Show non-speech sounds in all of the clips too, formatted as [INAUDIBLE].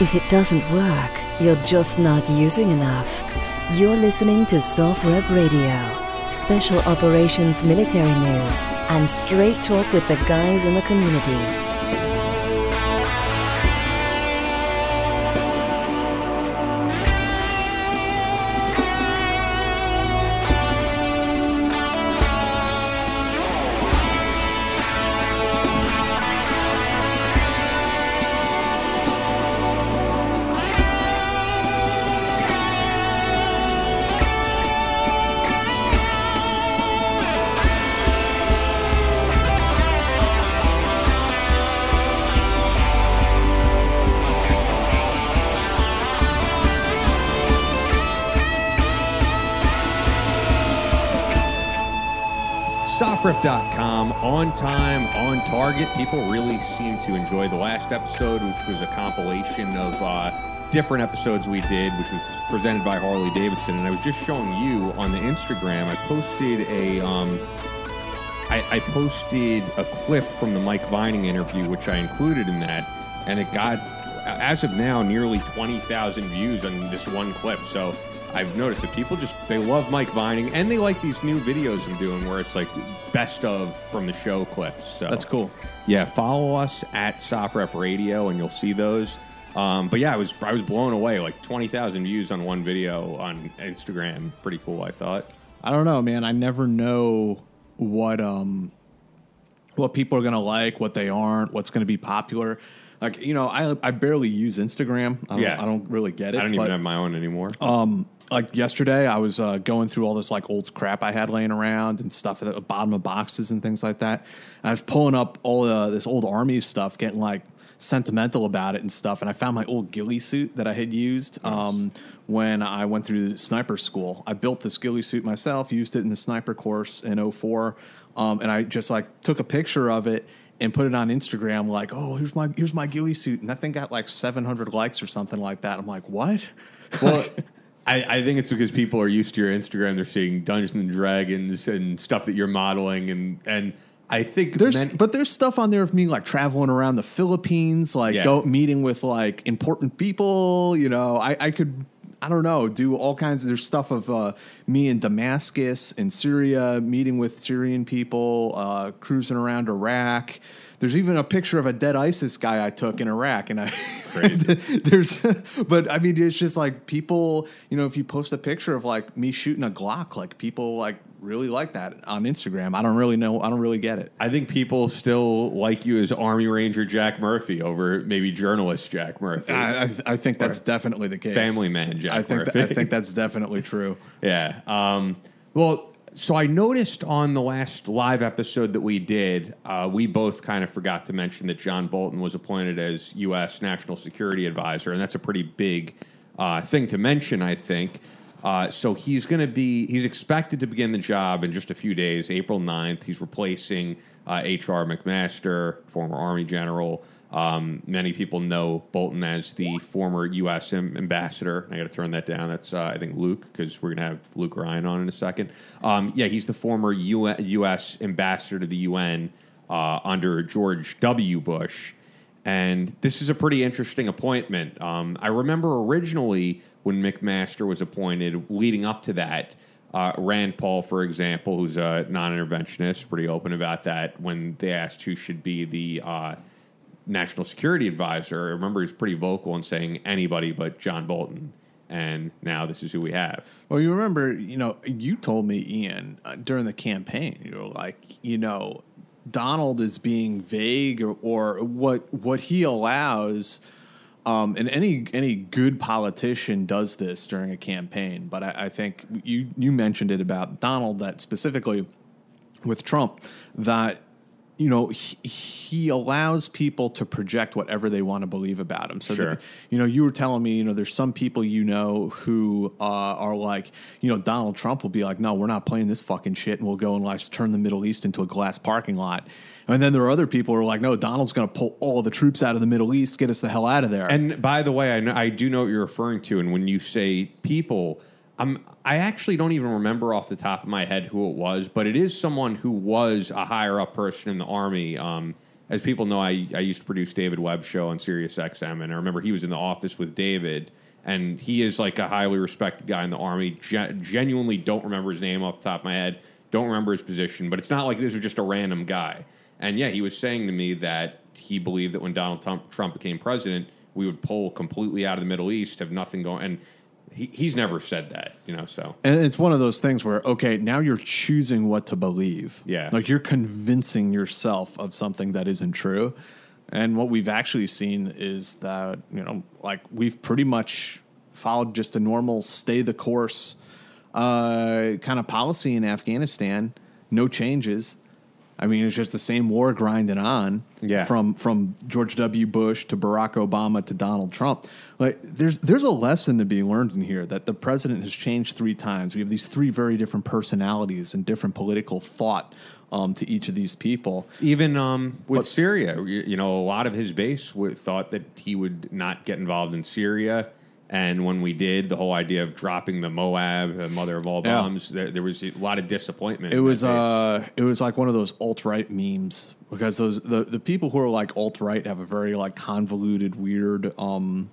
If it doesn't work, you're just not using enough. You're listening to SOFREP Radio, special operations military news, and straight talk with the guys in the community. People really seem to enjoy the last episode, which was a compilation of uh, different episodes we did, which was presented by Harley Davidson. And I was just showing you on the Instagram. I posted a, um, I, I posted a clip from the Mike Vining interview, which I included in that, and it got, as of now, nearly twenty thousand views on this one clip. So. I've noticed that people just they love Mike Vining and they like these new videos I'm doing where it's like best of from the show clips. So That's cool. Yeah, follow us at SOFREP Radio and you'll see those. Um, but yeah, I was I was blown away. Like twenty thousand views on one video on Instagram. Pretty cool, I thought. I don't know, man. I never know what um what people are gonna like, what they aren't, what's gonna be popular. Like you know, I I barely use Instagram. I don't, Yeah. I don't really get it. I don't but, even have my own anymore. um like yesterday I was uh, going through all this like old crap I had laying around and stuff at the bottom of boxes and things like that. And I was pulling up all uh, this old army stuff, getting like sentimental about it and stuff. And I found my old ghillie suit that I had used um, when I went through sniper school. I built this ghillie suit myself, used it in the sniper course in 04. Um, and I just like took a picture of it and put it on Instagram like, oh, here's my here's my ghillie suit. And that thing got like 700 likes or something like that. I'm like, what? Well, [LAUGHS] I, I think it's because people are used to your Instagram. They're seeing Dungeons and Dragons and stuff that you're modeling, and and I think There's many- but there's stuff on there of me like traveling around the Philippines, like Yeah. go meeting with like important people. You know, I, I could I don't know do all kinds. Of there's stuff of uh, me in Damascus in Syria, meeting with Syrian people, uh, cruising around Iraq. There's even a picture of a dead ISIS guy I took in Iraq, and I [LAUGHS] there's, but I mean, it's just like people, you know, if you post a picture of like me shooting a Glock, like people like really like that on Instagram. I don't really know. I don't really get it. I think people still like you as Army Ranger Jack Murphy over maybe journalist Jack Murphy. I, I, I think that's definitely the case. Family man Jack I think Murphy. I think that's definitely true. [LAUGHS] Yeah. Um, well, so I noticed on the last live episode that we did, uh, we both kind of forgot to mention that John Bolton was appointed as U.S. National Security Advisor, and that's a pretty big uh, thing to mention, I think. Uh, so he's going to be, he's expected to begin the job in just a few days, April 9th. He's replacing uh, H.R. McMaster, former Army general. Um, many people know Bolton as the former U.S. ambassador. I got to turn that down. That's uh, I think Luke because we're gonna have Luke Ryan on in a second. Um, yeah, he's the former U.S. ambassador to the UN uh, under George W. Bush, and this is a pretty interesting appointment. Um, I remember originally when McMaster was appointed, leading up to that. Uh, Rand Paul, for example, who's a non-interventionist, pretty open about that. When they asked who should be the uh, national security advisor, I remember he was pretty vocal in saying anybody but John Bolton. And now this is who we have. Well, you remember, you know, you told me, Ian, uh, during the campaign, you were like, you know, Donald is being vague, or, or what what he allows. Um, and any any good politician does this during a campaign, but I, I think you you mentioned it about Donald that specifically with Trump that you know he, he allows people to project whatever they want to believe about him. So Sure. that, you know, you were telling me, you know, there's some people you know who uh, are like, you know, Donald Trump will be like, no, we're not playing this fucking shit, and we'll go and like turn the Middle East into a glass parking lot. And then there are other people who are like, no, Donald's going to pull all the troops out of the Middle East, get us the hell out of there. And by the way, I, know, I do know what you're referring to. And when you say people, I'm, I actually don't even remember off the top of my head who it was, but it is someone who was a higher up person in the army. Um, as people know, I, I used to produce David Webb's show on Sirius XM, and I remember he was in the office with David, and he is like a highly respected guy in the Army. Gen- genuinely don't remember his name off the top of my head, don't remember his position, but it's not like this was just a random guy. And yeah, he was saying to me that he believed that when Donald Trump, Trump became president, we would pull completely out of the Middle East, have nothing going. And he, he's never said that, you know. So And it's one of those things where, okay, now you're choosing what to believe. Yeah. Like you're convincing yourself of something that isn't true. And what we've actually seen is that, you know, like we've pretty much followed just a normal stay the course uh, kind of policy in Afghanistan, no changes. I mean, it's just the same war grinding on. Yeah. From from George W. Bush to Barack Obama to Donald Trump. Like there's there's a lesson to be learned in here that the president has changed three times. We have these three very different personalities and different political thought um, to each of these people. even um, with Syria, you, know, a lot of his base thought that he would not get involved in Syria. And when we did, the whole idea of dropping the Moab, the mother of all Yeah. bombs, there, there was a lot of disappointment. It was uh, it was like one of those alt right memes because those the, the people who are like alt right have a very like convoluted, weird um,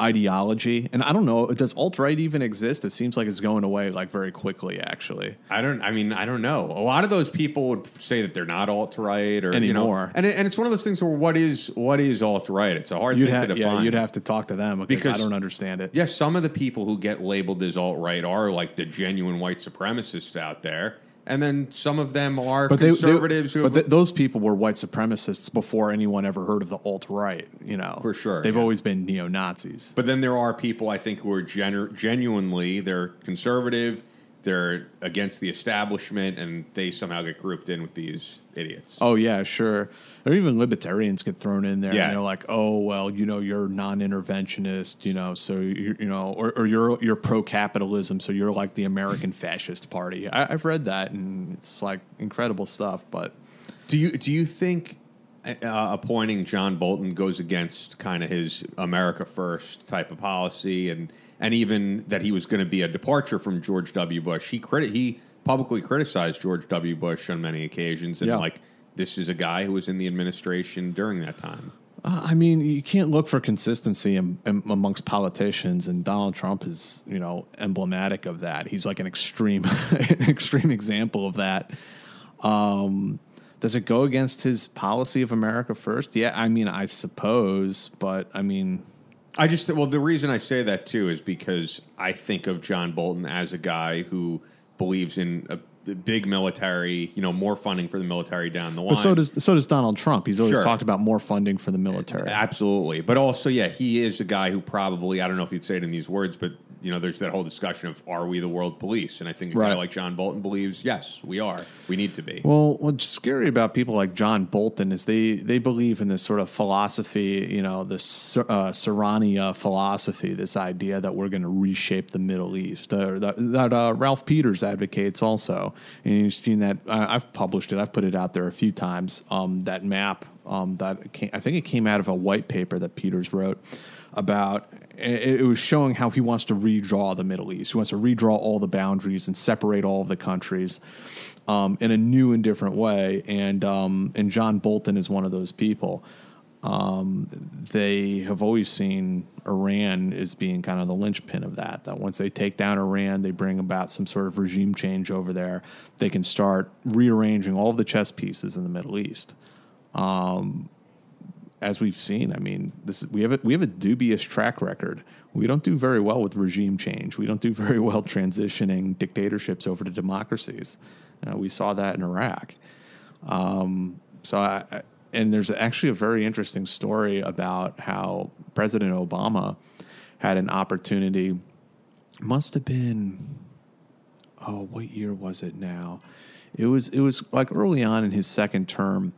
ideology, and I don't know does alt right even exist? It seems like it's going away like very quickly, actually. I don't. I mean, I don't know. A lot of those people would say that they're not alt right or you know, Anymore. and it, and it's one of those things where what is what is alt right? It's a hard You'd thing have to define. yeah, you'd have to talk to them because, I don't understand it. Yes, some of the people who get labeled as alt right are like the genuine white supremacists out there, and then some of them are But they, they- conservatives who. but th- those people were white supremacists before anyone ever heard of the alt right. You know, For sure, they've yeah. always been neo Nazis. But then there are people I think who are genu- genuinely they're conservative, they're against the establishment, and they somehow get grouped in with these idiots. Oh yeah, sure. Or even libertarians get thrown in there, Yeah. and they're like, "Oh well, you know, you're non-interventionist, you know, so you you know, or, or you're you're pro-capitalism, so you're like the American Fascist Party." I, I've read that, and it's like incredible stuff. But Do you do you think uh, appointing John Bolton goes against kind of his America First type of policy, and and even that he was going to be a departure from George W. Bush? He criti- he publicly criticized George W. Bush on many occasions, and Yeah. like this is a guy who was in the administration during that time. uh, I mean, you can't look for consistency in, in, amongst politicians, and Donald Trump is you know emblematic of that. He's like an extreme, [LAUGHS] an extreme example of that. Um, does it go against his policy of America first? Yeah, I mean, I suppose, but I mean, I just well, the reason I say that too is because I think of John Bolton as a guy who believes in a big military, you know, more funding for the military down the line. but so does so does Donald Trump. He's always Sure. talked about more funding for the military. Absolutely. But also, yeah, he is a guy who probably, I don't know if he'd say it in these words, but, you know, there's that whole discussion of are we the world police? And I think a guy Right. like John Bolton believes, yes, we are. We need to be. Well, what's scary about people like John Bolton is they, they believe in this sort of philosophy, you know, this uh, Sarania philosophy, this idea that we're going to reshape the Middle East, uh, that, that uh, Ralph Peters advocates also. And you've seen that, I've published it, I've put it out there a few times, um, that map um, that came, I think it came out of a white paper that Peters wrote about it, was showing how he wants to redraw the Middle East. He wants to redraw all the boundaries and separate all of the countries um, in a new and different way. And um, and John Bolton is one of those people. Um, they have always seen Iran as being kind of the linchpin of that. That once they take down Iran, they bring about some sort of regime change over there. They can start rearranging all of the chess pieces in the Middle East as we've seen, I mean, this we have a, we have a dubious track record. We don't do very well with regime change. We don't do [LAUGHS] very well transitioning dictatorships over to democracies. Uh, we saw that in Iraq. Um, so, I, and there's actually a very interesting story about how President Obama had an opportunity. Must have been oh, what year was it now? It was it was like early on in his second term,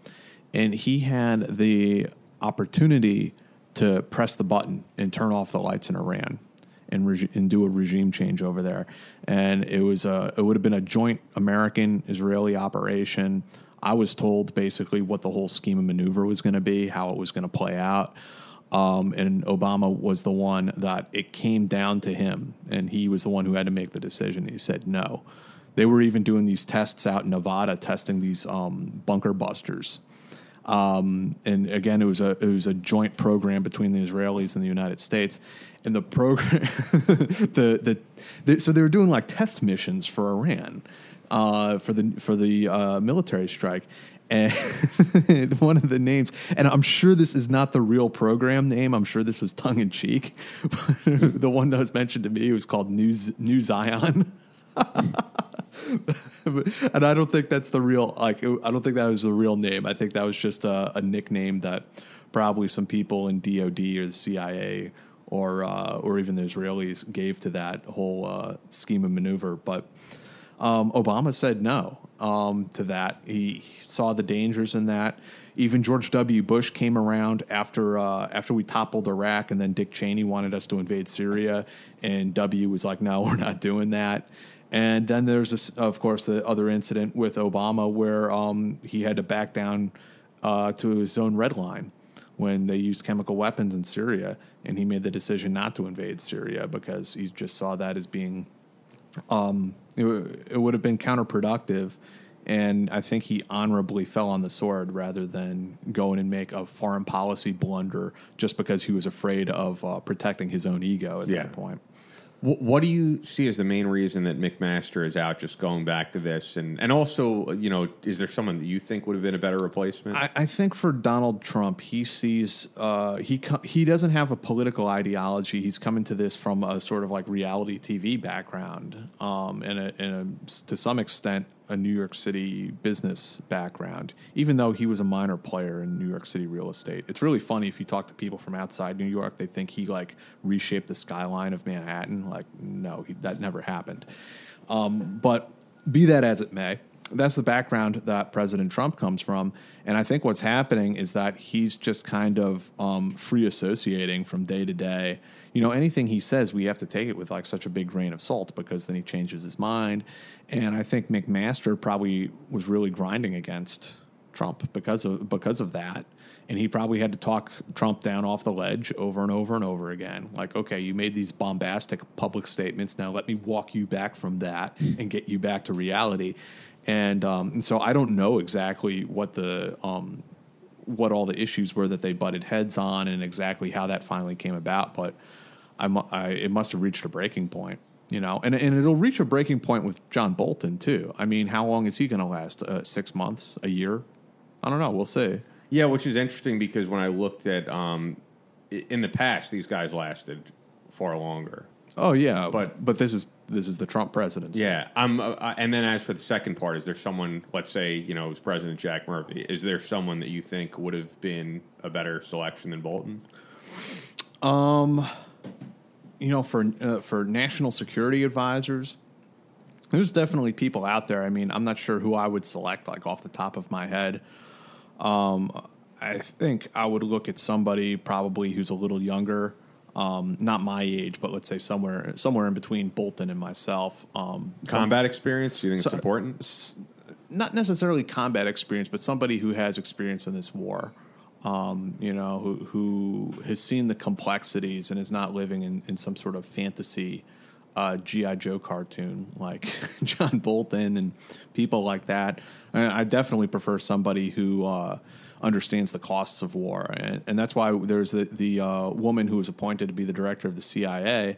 and he had the opportunity to press the button and turn off the lights in Iran and and do a regime change over there. And it was a it would have been a joint American Israeli operation. I was told basically what the whole scheme of maneuver was going to be, how it was going to play out. Um, and Obama was the one that it came down to him, and he was the one who had to make the decision. He said no. They were even doing these tests out in Nevada, testing these um, bunker busters Um, and again, it was a it was a joint program between the Israelis and the United States. And the program, [LAUGHS] the, the the so they were doing like test missions for Iran uh, for the for the uh, military strike. And [LAUGHS] one of the names, and I'm sure this is not the real program name. I'm sure this was tongue in cheek. [LAUGHS] the one that was mentioned to me was called New, New Zion. [LAUGHS] and I don't think that's the real like I don't think that was the real name. I think that was just a, a nickname that probably some people in DoD or the CIA or uh, or even the Israelis gave to that whole uh, scheme of maneuver. But um, Obama said no um, to that. He saw the dangers in that. Even George W. Bush came around after uh, after we toppled Iraq, and then Dick Cheney wanted us to invade Syria, and W was like, "No, we're not doing that." And then there's, this, of course, the other incident with Obama where um, he had to back down uh, to his own red line when they used chemical weapons in Syria, and he made the decision not to invade Syria because he just saw that as being, um, it, it would have been counterproductive. And I think he honorably fell on the sword rather than going and make a foreign policy blunder just because he was afraid of uh, protecting his own ego at Yeah. that point. Wh- What do you see as the main reason that McMaster is out? Just going back to this, and and also, you know, is there someone that you think would have been a better replacement? I, I think for Donald Trump, he sees uh, he he doesn't have a political ideology. He's coming to this from a sort of like reality TV background, um, and, a, and a, to some extent a New York City business background. Even though he was a minor player in New York City real estate, it's really funny if you talk to people from outside New York, they think he like reshaped the skyline of Manhattan. Like, no, he, that never happened. Um, but be that as it may, that's the background that President Trump comes from. And I think what's happening is that he's just kind of um, free associating from day to day. You know, anything he says, we have to take it with like such a big grain of salt because then he changes his mind. And I think McMaster probably was really grinding against Trump because of because of that. And he probably had to talk Trump down off the ledge over and over and over again. Like, okay, you made these bombastic public statements. Now let me walk you back from that and get you back to reality. And, um, and so I don't know exactly what the um, what all the issues were that they butted heads on and exactly how that finally came about. But I, mu- I it must have reached a breaking point, you know, and and it'll reach a breaking point with John Bolton too. I mean, how long is he going to last? Uh, six months? A year? I don't know. We'll see. yeah, which is interesting because when I looked at um, in the past, these guys lasted far longer. Oh yeah, But- but but this is this is the Trump presidency. Yeah, um, uh, and then as for the second part, is there someone? Let's say you know it was President Jack Murphy. Is there someone that you think would have been a better selection than Bolton? Um, you know, for uh, for national security advisors, there's definitely people out there. I mean, I'm not sure who I would select, like off the top of my head. Um, I think I would look at somebody probably who's a little younger, um, not my age, but let's say somewhere somewhere in between Bolton and myself. Um, some- Combat experience? Do you think So- it's important? s- not necessarily combat experience, but somebody who has experience in this war. Um, you know, who who has seen the complexities and is not living in, in some sort of fantasy uh, GI Joe cartoon like [LAUGHS] John Bolton and people like that. And I definitely prefer somebody who uh, understands the costs of war, and, and that's why there's the the uh, woman who was appointed to be the director of the CIA.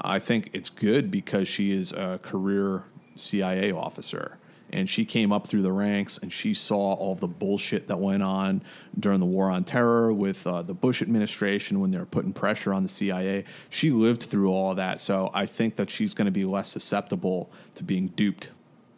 I think it's good because she is a career CIA officer and she came up through the ranks and she saw all the bullshit that went on during the war on terror with uh, the Bush administration when they were putting pressure on the CIA. She lived through all that, so I think that she's going to be less susceptible to being duped.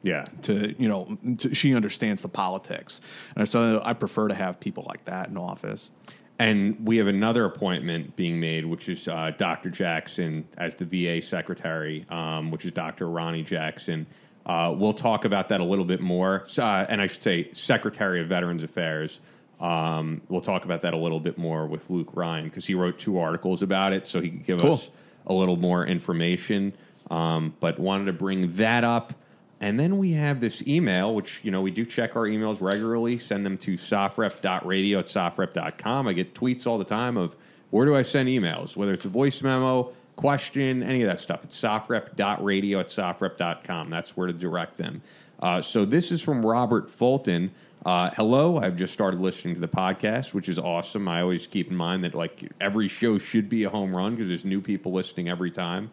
Yeah. To you know, to, she understands the politics, and so I prefer to have people like that in office. And we have another appointment being made, which is uh, Dr. Jackson as the VA secretary, um, which is Dr. Ronny Jackson. Uh, we'll talk about that a little bit more. Uh, and I should say, Secretary of Veterans Affairs. Um, we'll talk about that a little bit more with Luke Ryan because he wrote two articles about it, so he could give Cool. us a little more information. Um, but wanted to bring that up. And then we have this email, which, you know, we do check our emails regularly, send them to sofrep.radio at sofrep.com. I get tweets all the time of where do I send emails, whether it's a voice memo, question, any of that stuff. It's sofrep.radio at sofrep.com. That's where to direct them. Uh, so this is from Robert Fulton. Uh, hello, I've just started listening to the podcast, which is awesome. I always keep in mind that like every show should be a home run because there's new people listening every time.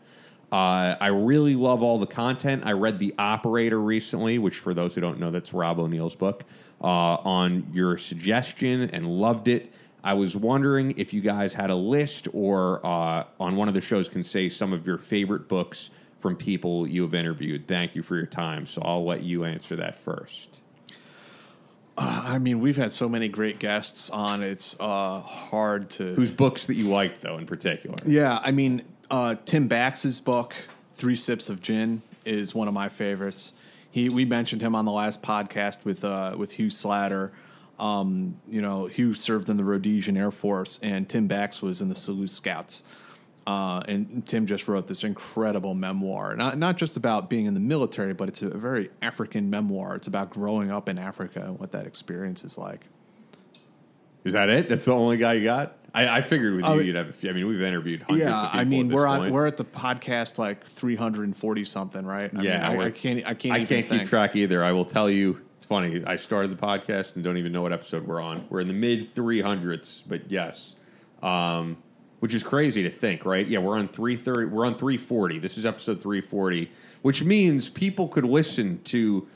Uh, I really love all the content. I read The Operator recently, which, for those who don't know, that's Rob O'Neill's book, uh, on your suggestion and loved it. I was wondering if you guys had a list or uh, on one of the shows can say some of your favorite books from people you have interviewed. Thank you for your time. So I'll let you answer that first. I mean, we've had so many great guests on. It's uh, hard to. Whose books that you liked, though, in particular? Yeah, I mean, uh, Tim Bax's book, Three Sips of Gin, is one of my favorites. He we mentioned him on the last podcast with uh, with Hugh Slatter. Um, you know, Hugh served in the Rhodesian Air Force, and Tim Bax was in the Selous Scouts. Uh, and Tim just wrote this incredible memoir, not not just about being in the military, but it's a very African memoir. It's about growing up in Africa and what that experience is like. Is that it? That's the only guy you got? I, I figured with you, you'd have. a few- I mean, we've interviewed hundreds Yeah, of people. I mean, at we're on point. we're at the podcast like three hundred and forty something, right? I yeah, mean, I, I can't I can't I can't keep track either. I will tell you. It's funny. I started the podcast and don't even know what episode we're on. We're in the mid three hundreds, but yes, um, which is crazy to think, right? Yeah, we're on three thirty. We're on three forty. This is episode three forty, which means people could listen to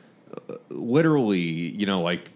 uh, literally, you know, like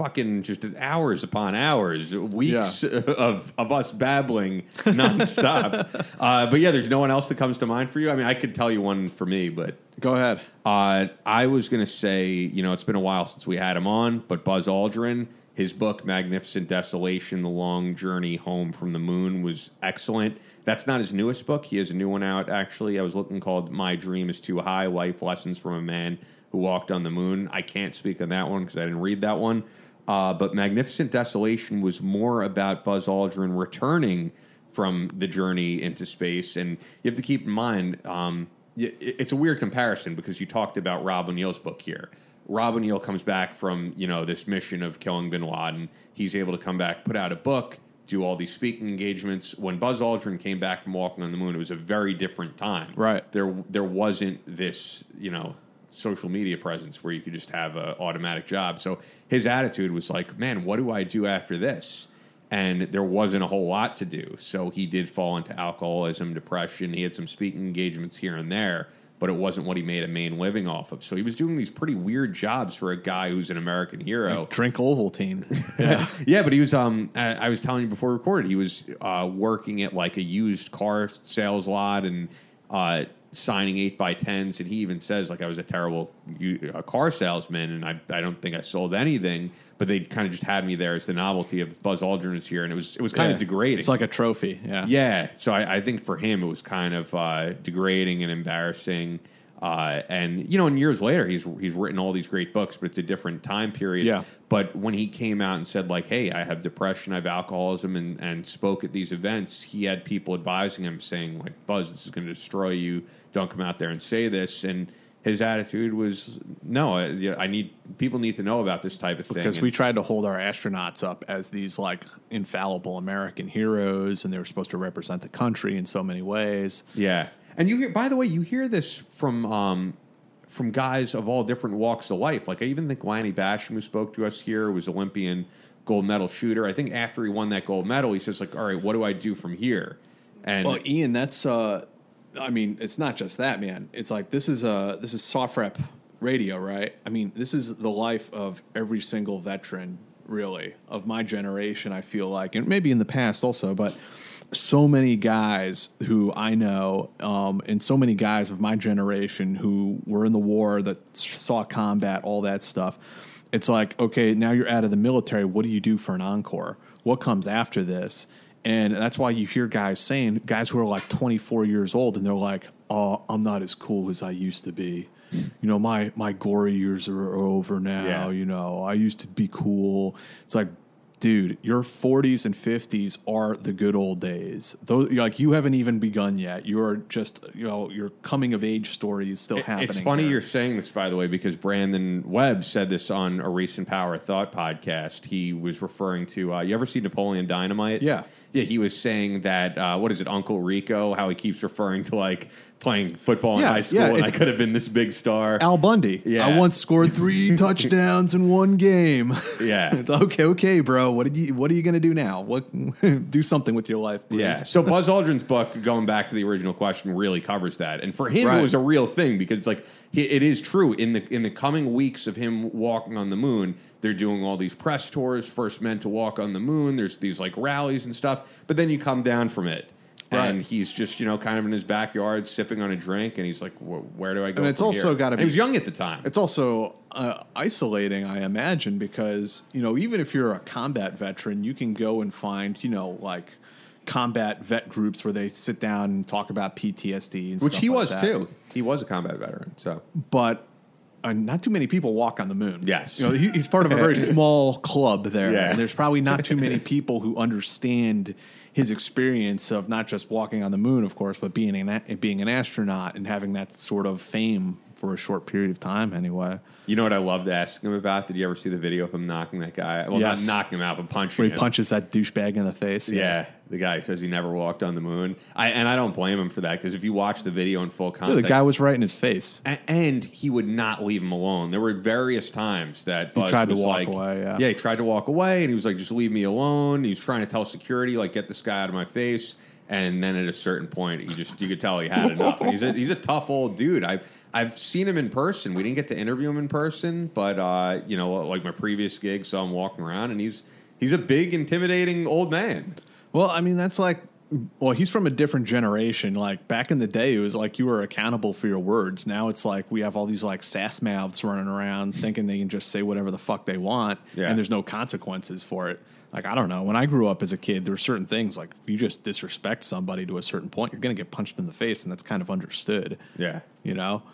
fucking just hours upon hours, weeks [LAUGHS] of of us babbling nonstop. [LAUGHS] uh, but yeah, there's no one else that comes to mind for you. I mean, I could tell you one for me, but Go ahead. uh, I was going to say, you know, it's been a while since we had him on, but Buzz Aldrin, his book Magnificent Desolation: The Long Journey Home from the Moon was excellent. That's not his newest book. He has a new one out actually. I was looking called My Dream Is Too High: Life Lessons from a Man Who Walked on the Moon. I can't speak on that one because I didn't read that one. Uh, but Magnificent Desolation was more about Buzz Aldrin returning from the journey into space, and you have to keep in mind. Um, it's a weird comparison because you talked about Rob O'Neill's book here. Rob O'Neill comes back from you know this mission of killing Bin Laden. He's able to come back, put out a book, do all these speaking engagements. When Buzz Aldrin came back from Walking on the Moon, it was a very different time. Right. There, there wasn't this you know social media presence where you could just have an automatic job. So his attitude was like, man, what do I do after this? and there wasn't a whole lot to do. So he did fall into alcoholism, depression. He had some speaking engagements here and there, but it wasn't what he made a main living off of. So he was doing these pretty weird jobs for a guy who's an American hero. Drink Ovaltine. [LAUGHS] Yeah, but he was. Um, I I was telling you before we recorded, he was uh, working at like a used car sales lot and uh, signing eight by tens. And he even says like I was a terrible uh, car salesman, and I I don't think I sold anything. But they kind of just had me there as the novelty of Buzz Aldrin is here, and it was it was kind Yeah. of degrading. It's like a trophy. Yeah. Yeah, so I, I think for him it was kind of uh, degrading and embarrassing. Uh, and you know, and years later, he's he's written all these great books, but it's a different time period. Yeah. But when he came out and said like, "Hey, I have depression, I have alcoholism," and and spoke at these events, he had people advising him, saying like, "Buzz, this is going to destroy you. Don't come out there and say this." And his attitude was, "No, I, I need people need to know about this type of thing." Because And- we tried to hold our astronauts up as these like infallible American heroes, and they were supposed to represent the country in so many ways. Yeah, and you hear. By the way, you hear this from um, from guys of all different walks of life. Like I even think Lanny Bassham, who spoke to us here, was Olympian gold medal shooter. I think after he won that gold medal, he says like, "All right, what do I do from here?" And Well, Ian, that's uh, I mean, it's not just that, man. It's like this is uh this is SOFREP radio, right? I mean, this is the life of every single veteran, really, of my generation. I feel like, and maybe in the past also, but so many guys who I know, um, and so many guys of my generation who were in the war that saw combat, all that stuff. It's like, okay, now you're out of the military. What do you do for an encore? What comes after this? And that's why you hear guys saying, guys who are like 24 years old, and they're like, "Oh, I'm not as cool as I used to be. You know, my my gory years are, over now. Yeah. You know, I used to be cool." It's like, dude, your 40s and 50s are the good old days. Those like you haven't even begun yet. You're just, you know, your coming of age story is still It- happening. It's funny you're saying this, by the way, because Brandon Webb said this on a recent Power of Thought podcast. He was referring to. Uh, you ever see Napoleon Dynamite? Yeah. Yeah, he was saying that uh, what is it, Uncle Rico? How he keeps referring to like playing football in Yeah, high school, yeah, and I could have been this big star. Al Bundy. Yeah. I once scored three [LAUGHS] touchdowns in one game. Yeah. [LAUGHS] It's okay, okay, bro. What did you? What are you gonna do now? What? [LAUGHS] do something with your life, please. Yeah. So Buzz Aldrin's book, going back to the original question, really covers that. And for him, Right. it was a real thing because it's like he, it is true in the in the coming weeks of him walking on the moon. They're doing all these press tours, first men to walk on the moon. There's these like rallies and stuff. But then you come down from it. And he's just, you know, kind of in his backyard sipping on a drink, and he's like, "Where do I go?" And it's also gotta And He was young at the time. It's also uh, isolating, I imagine, because you know even if you're a combat veteran, you can go and find you know like combat vet groups where they sit down and talk about PTSD, and which he like was that. too. He was a combat veteran, so But uh, not too many people walk on the moon. Yes. you know he, he's part of a very [LAUGHS] small club there, Yeah. and there's probably not too many people who understand his experience of not just walking on the moon, of course, but being an being an astronaut and having that sort of fame for a short period of time, anyway. You know what I loved asking him about? Did you ever see the video of him knocking that guy? Well, Yes. not knocking him out, but punching Where he him. punches that douchebag in the face. Yeah, the guy says he never walked on the moon. I and I don't blame him for that because if you watch the video in full Yeah, context, the guy was right in his face. a- and he would not leave him alone. There were various times that Buzz tried to walk like, away, yeah. he tried to walk away, and he was like, "Just leave me alone." He was trying to tell security, like, "Get this guy out of my face." And then at a certain point, he just you could tell he had enough. He's a he's a tough old dude. I've I've seen him in person. We didn't get to interview him in person, but uh, you know, like my previous gig, saw him walking around, and he's he's a big, intimidating old man. Well, I mean, that's like, well, he's from a different generation. Like back in the day, it was like you were accountable for your words. Now it's like we have all these like sass mouths running around thinking they can just say whatever the fuck they want, Yeah. and there's no consequences for it. Like I don't know. When I grew up as a kid, there were certain things like if you just disrespect somebody to a certain point, you're going to get punched in the face, and that's kind of understood. Yeah. You know. [LAUGHS]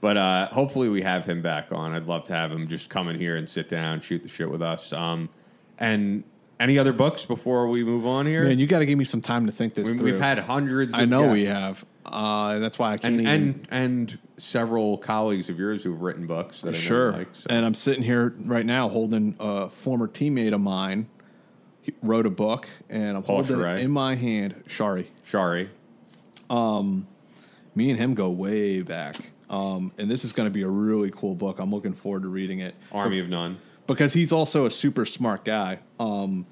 But uh, hopefully we have him back on. I'd love to have him just come in here and sit down, shoot the shit with us. Um, and any other books before we move on here? Man, you got to give me some time to think this we, through. we've had hundreds. I know we have. Uh, and that's why I can't and even. and and several colleagues of yours who've written books that I Sure. like. So. And I'm sitting here right now holding a former teammate of mine. He wrote a book, and I'm Paul holding it in my hand. Scharre. Scharre, Um, Me and him go way back. Um, and this is going to be a really cool book. I'm looking forward to reading it Army of None. Because he's also a super smart guy. Um,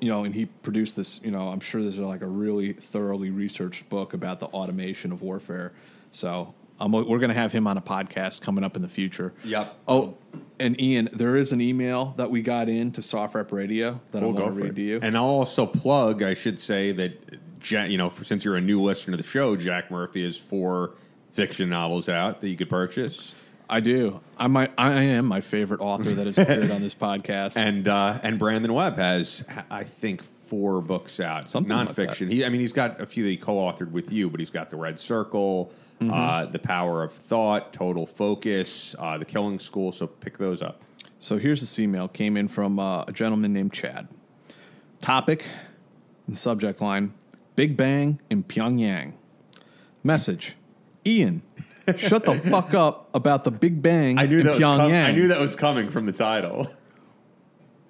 you know, and he produced this. You know, I'm sure this is like a really thoroughly researched book about the automation of warfare. So I'm, we're going to have him on a podcast coming up in the future. Yep. Oh, and Ian, there is an email that we got in to SOFREP Radio that We'll I go want to read it. to you. And I'll also plug. I should say that, Ja- you know, for, since you're a new listener to the show, Jack Murphy has four fiction novels out that you could purchase. I do. I might. I am my favorite author that has appeared on this [LAUGHS] podcast. and uh, and Brandon Webb has, I think, four books out, Something like nonfiction. he, I mean, he's got a few that he co-authored with you, but he's got the Red Circle, Mm-hmm. uh, the Power of Thought, Total Focus, uh, the Killing School. So pick those up. So here's this email came in from uh, a gentleman named Chad. Topic and subject line: Big Bang in Pyongyang. Message: Ian, shut the fuck up about the Big Bang I knew in that. Was com- Pyongyang. I knew that was coming from the title.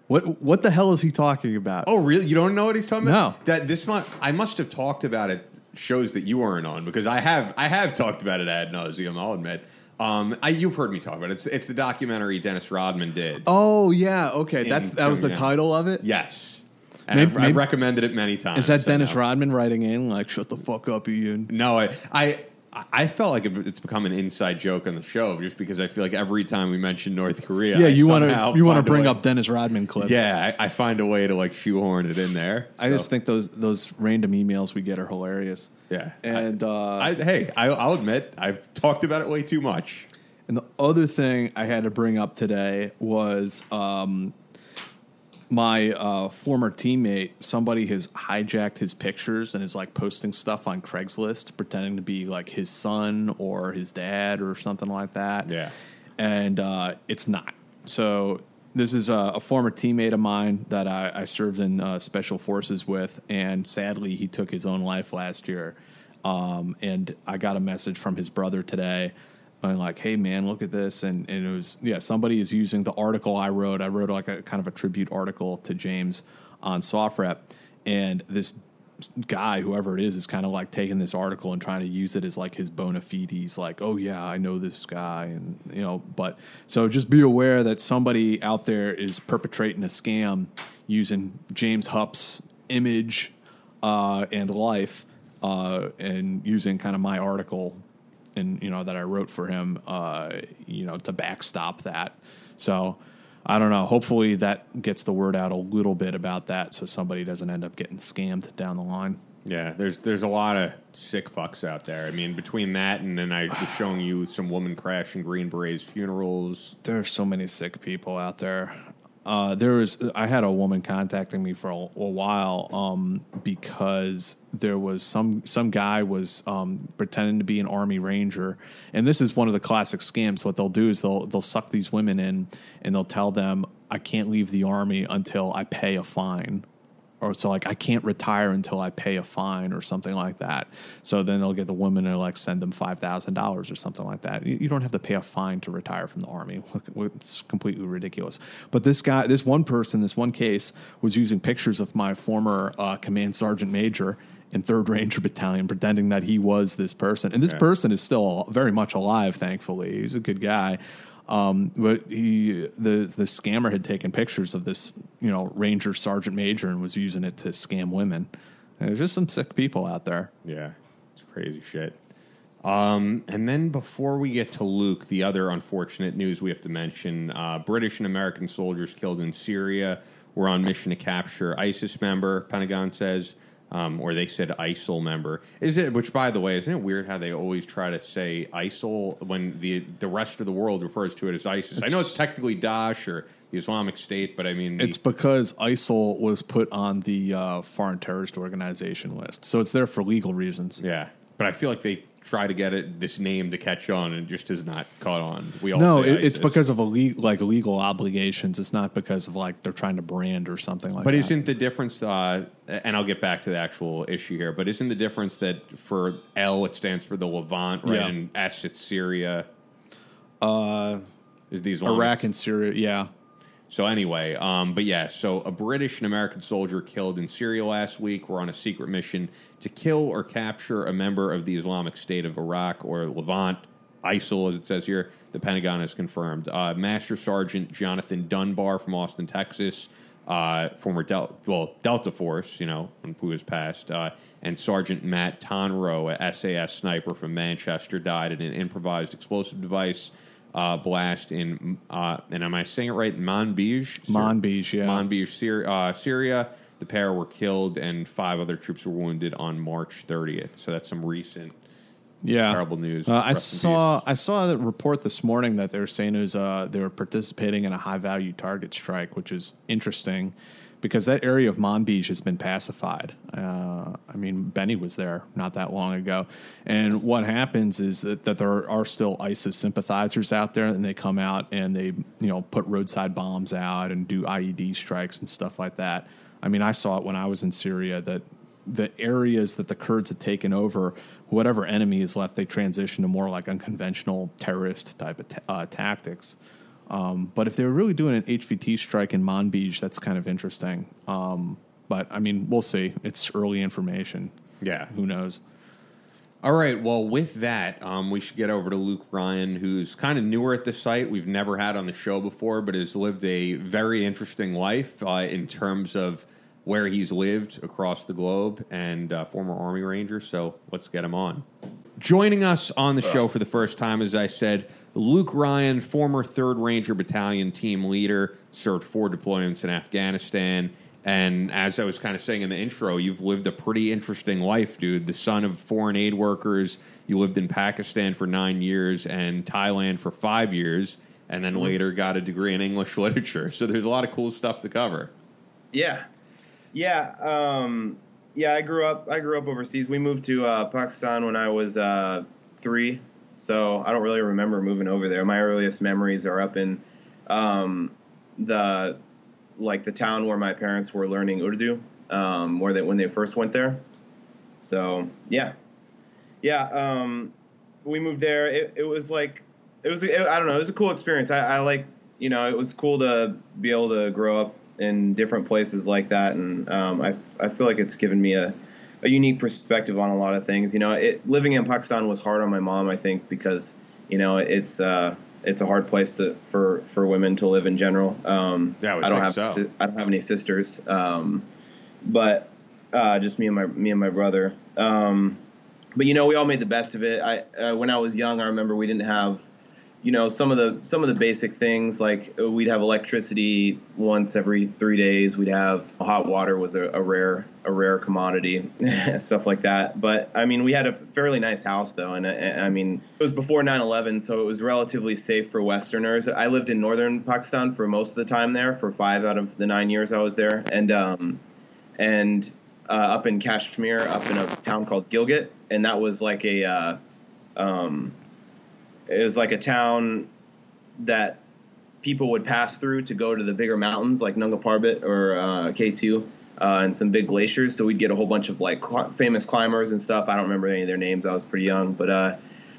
What what the hell is he talking about? Oh, really? You don't know what he's talking about? No. That this month, I must have talked about it. Shows that you weren't on because I have I have talked about it ad nauseum. I'll admit. Um, I, you've heard me talk about it. It's, it's the documentary Dennis Rodman did. Oh, yeah, okay. That's that was the Pyongyang. title of it. Yes. And Maybe- I've, I've maybe- recommended it many times. Is that Dennis know. Rodman writing in like "Shut the fuck up, Ian"? No, I, I I felt like it's become an inside joke on the show just because I feel like every time we mention North Korea, Yeah, you want to you want to bring way- up Dennis Rodman clips. Yeah, I, I find a way to like shoehorn it in there. I So, just think those those random emails we get are hilarious. yeah. And uh, I, hey, I, I'll admit I've talked about it way too much. And the other thing I had to bring up today was um, my uh, former teammate. Somebody has hijacked his pictures and is like posting stuff on Craigslist, pretending to be like his son or his dad or something like that. Yeah. and uh, it's not. So this is a, a former teammate of mine that I, I served in uh, special forces with, and sadly, he took his own life last year. Um, and I got a message from his brother today. And like, hey man, look at this, and, and it was yeah. Somebody is using the article I wrote. I wrote like a kind of a tribute article to James on SOFREP, and this guy, whoever it is, is kind of like taking this article and trying to use it as like his bona fides, like, oh yeah, I know this guy, and you know, but so just be aware that somebody out there is perpetrating a scam using James Hupp's image uh, and life, uh, and using kind of my article and you know that I wrote for him, uh, you know, to backstop that. So I don't know. Hopefully that gets the word out a little bit about that, so somebody doesn't end up getting scammed down the line. Yeah, there's there's a lot of sick fucks out there. I mean, between that and then I was showing you some woman crashing Green Berets funerals. There's so many sick people out there. Uh, there was I had a woman contacting me for a, a while um, because there was some some guy was um, pretending to be an army ranger, and this is one of the classic scams. What they'll do is they'll they'll suck these women in and they'll tell them I can't leave the army until I pay a fine or so like I can't retire until I pay a fine or something like that. So then they'll get the woman to like send them five thousand dollars or something like that. You, you don't have to pay a fine to retire from the army. [LAUGHS] It's completely ridiculous. But this guy, this one person, this one case was using pictures of my former uh, command sergeant major in Third Ranger Battalion, pretending that he was this person. And this Yeah. person is still very much alive, thankfully. He's a good guy. Um, but he, the the scammer had taken pictures of this, you know, Ranger Sergeant Major and was using it to scam women. There's just some sick people out there. Yeah, it's crazy shit. Um, and then before we get to Luke, the other unfortunate news we have to mention: uh, British and American soldiers killed in Syria were on mission to capture ISIS member. Pentagon says, um, or they said ISIL member. Is it? Which, by the way, isn't it weird how they always try to say ISIL when the the rest of the world refers to it as ISIS? I know it's technically Daesh or the Islamic State, but I mean, the, It's because ISIL was put on the uh, foreign terrorist organization list, so it's there for legal reasons. Yeah, but I feel like they try to get it this name to catch on, and it just has not caught on. We all No, it, it's because of ille- like legal obligations. It's not because of like they're trying to brand or something like that. But isn't the difference? Uh, and I'll get back to the actual issue here. But isn't the difference that for L it stands for the Levant, right? Yeah. And S it's Syria. uh, Is these Iraq and Syria? Yeah, So anyway, um, but yeah, so a British and American soldier killed in Syria last week were on a secret mission to kill or capture a member of the Islamic State of Iraq or Levant, ISIL, as it says here. The Pentagon has confirmed. Uh, Master Sergeant Jonathan Dunbar from Austin, Texas, uh, former Del- well Delta Force, you know, who has passed, uh, and Sergeant Matt Tonroe, a SAS sniper from Manchester, died in an improvised explosive device uh, blast in, uh, and am I saying it right? Manbij? Manbij, yeah. Manbij, uh, Syria. The pair were killed, and five other troops were wounded on March 30th. So that's some recent. yeah. Terrible news. Uh, I saw I saw the report this morning that they were saying it was uh, they were participating in a high value target strike, which is interesting because that area of Manbij has been pacified. Uh, I mean, Benny was there not that long ago, and what happens is that, that there are still ISIS sympathizers out there, and they come out and they you know put roadside bombs out and do IED strikes and stuff like that. I mean, I saw it when I was in Syria that the areas that the Kurds had taken over, whatever enemy is left, they transition to more like unconventional terrorist type of ta- uh, tactics. Um, but if they were really doing an HVT strike in Manbij, that's kind of interesting. Um, but I mean, we'll see. It's early information. Yeah. Who knows? All right. Well, with that, um, we should get over to Luke Ryan, who's kind of newer at the site. We've never had on the show before, but has lived a very interesting life uh, in terms of where he's lived across the globe and uh, former Army Ranger. So let's get him on. Joining us on the show for the first time, as I said, Luke Ryan, former 3rd Ranger Battalion team leader, served four deployments in Afghanistan. And as I was kind of saying in the intro, you've lived a pretty interesting life, dude. The son of foreign aid workers. You lived in Pakistan for nine years and Thailand for five years, and then later got a degree in English [LAUGHS] literature. So there's a lot of cool stuff to cover. Yeah, yeah, um, yeah. I grew up. I grew up overseas. We moved to uh, Pakistan when I was uh, three, so I don't really remember moving over there. My earliest memories are up in um, the like the town where my parents were learning Urdu, um, where they when they first went there. So yeah, yeah. Um, we moved there. It, it was like it was. It, I don't know. It was a cool experience. I, I like you know it was cool to be able to grow up in different places like that, and um, I I feel like it's given me a a unique perspective on a lot of things. You know, it, living in Pakistan was hard on my mom, I think, because you know it's uh, it's a hard place to for for women to live in general. Um, Yeah, I I don't have so. I don't have any sisters, um, but uh, just me and my me and my brother. Um, but you know, we all made the best of it. I uh, when I was young, I remember we didn't have, you know, some of the some of the basic things like uh, we'd have electricity once every three days. We'd have hot water was a, a rare a rare commodity, [LAUGHS] stuff like that. But I mean, we had a fairly nice house though, and, I mean, it was before 9/11, so it was relatively safe for Westerners. I lived in northern Pakistan for most of the time there, for five out of the nine years I was there, and um, and uh, up in Kashmir, up in a town called Gilgit, and that was like a, uh, um, it was like a town that people would pass through to go to the bigger mountains like Nanga Parbat or uh, K2 uh, and some big glaciers. So we'd get a whole bunch of like cl- famous climbers and stuff. I don't remember any of their names. I was pretty young, but uh,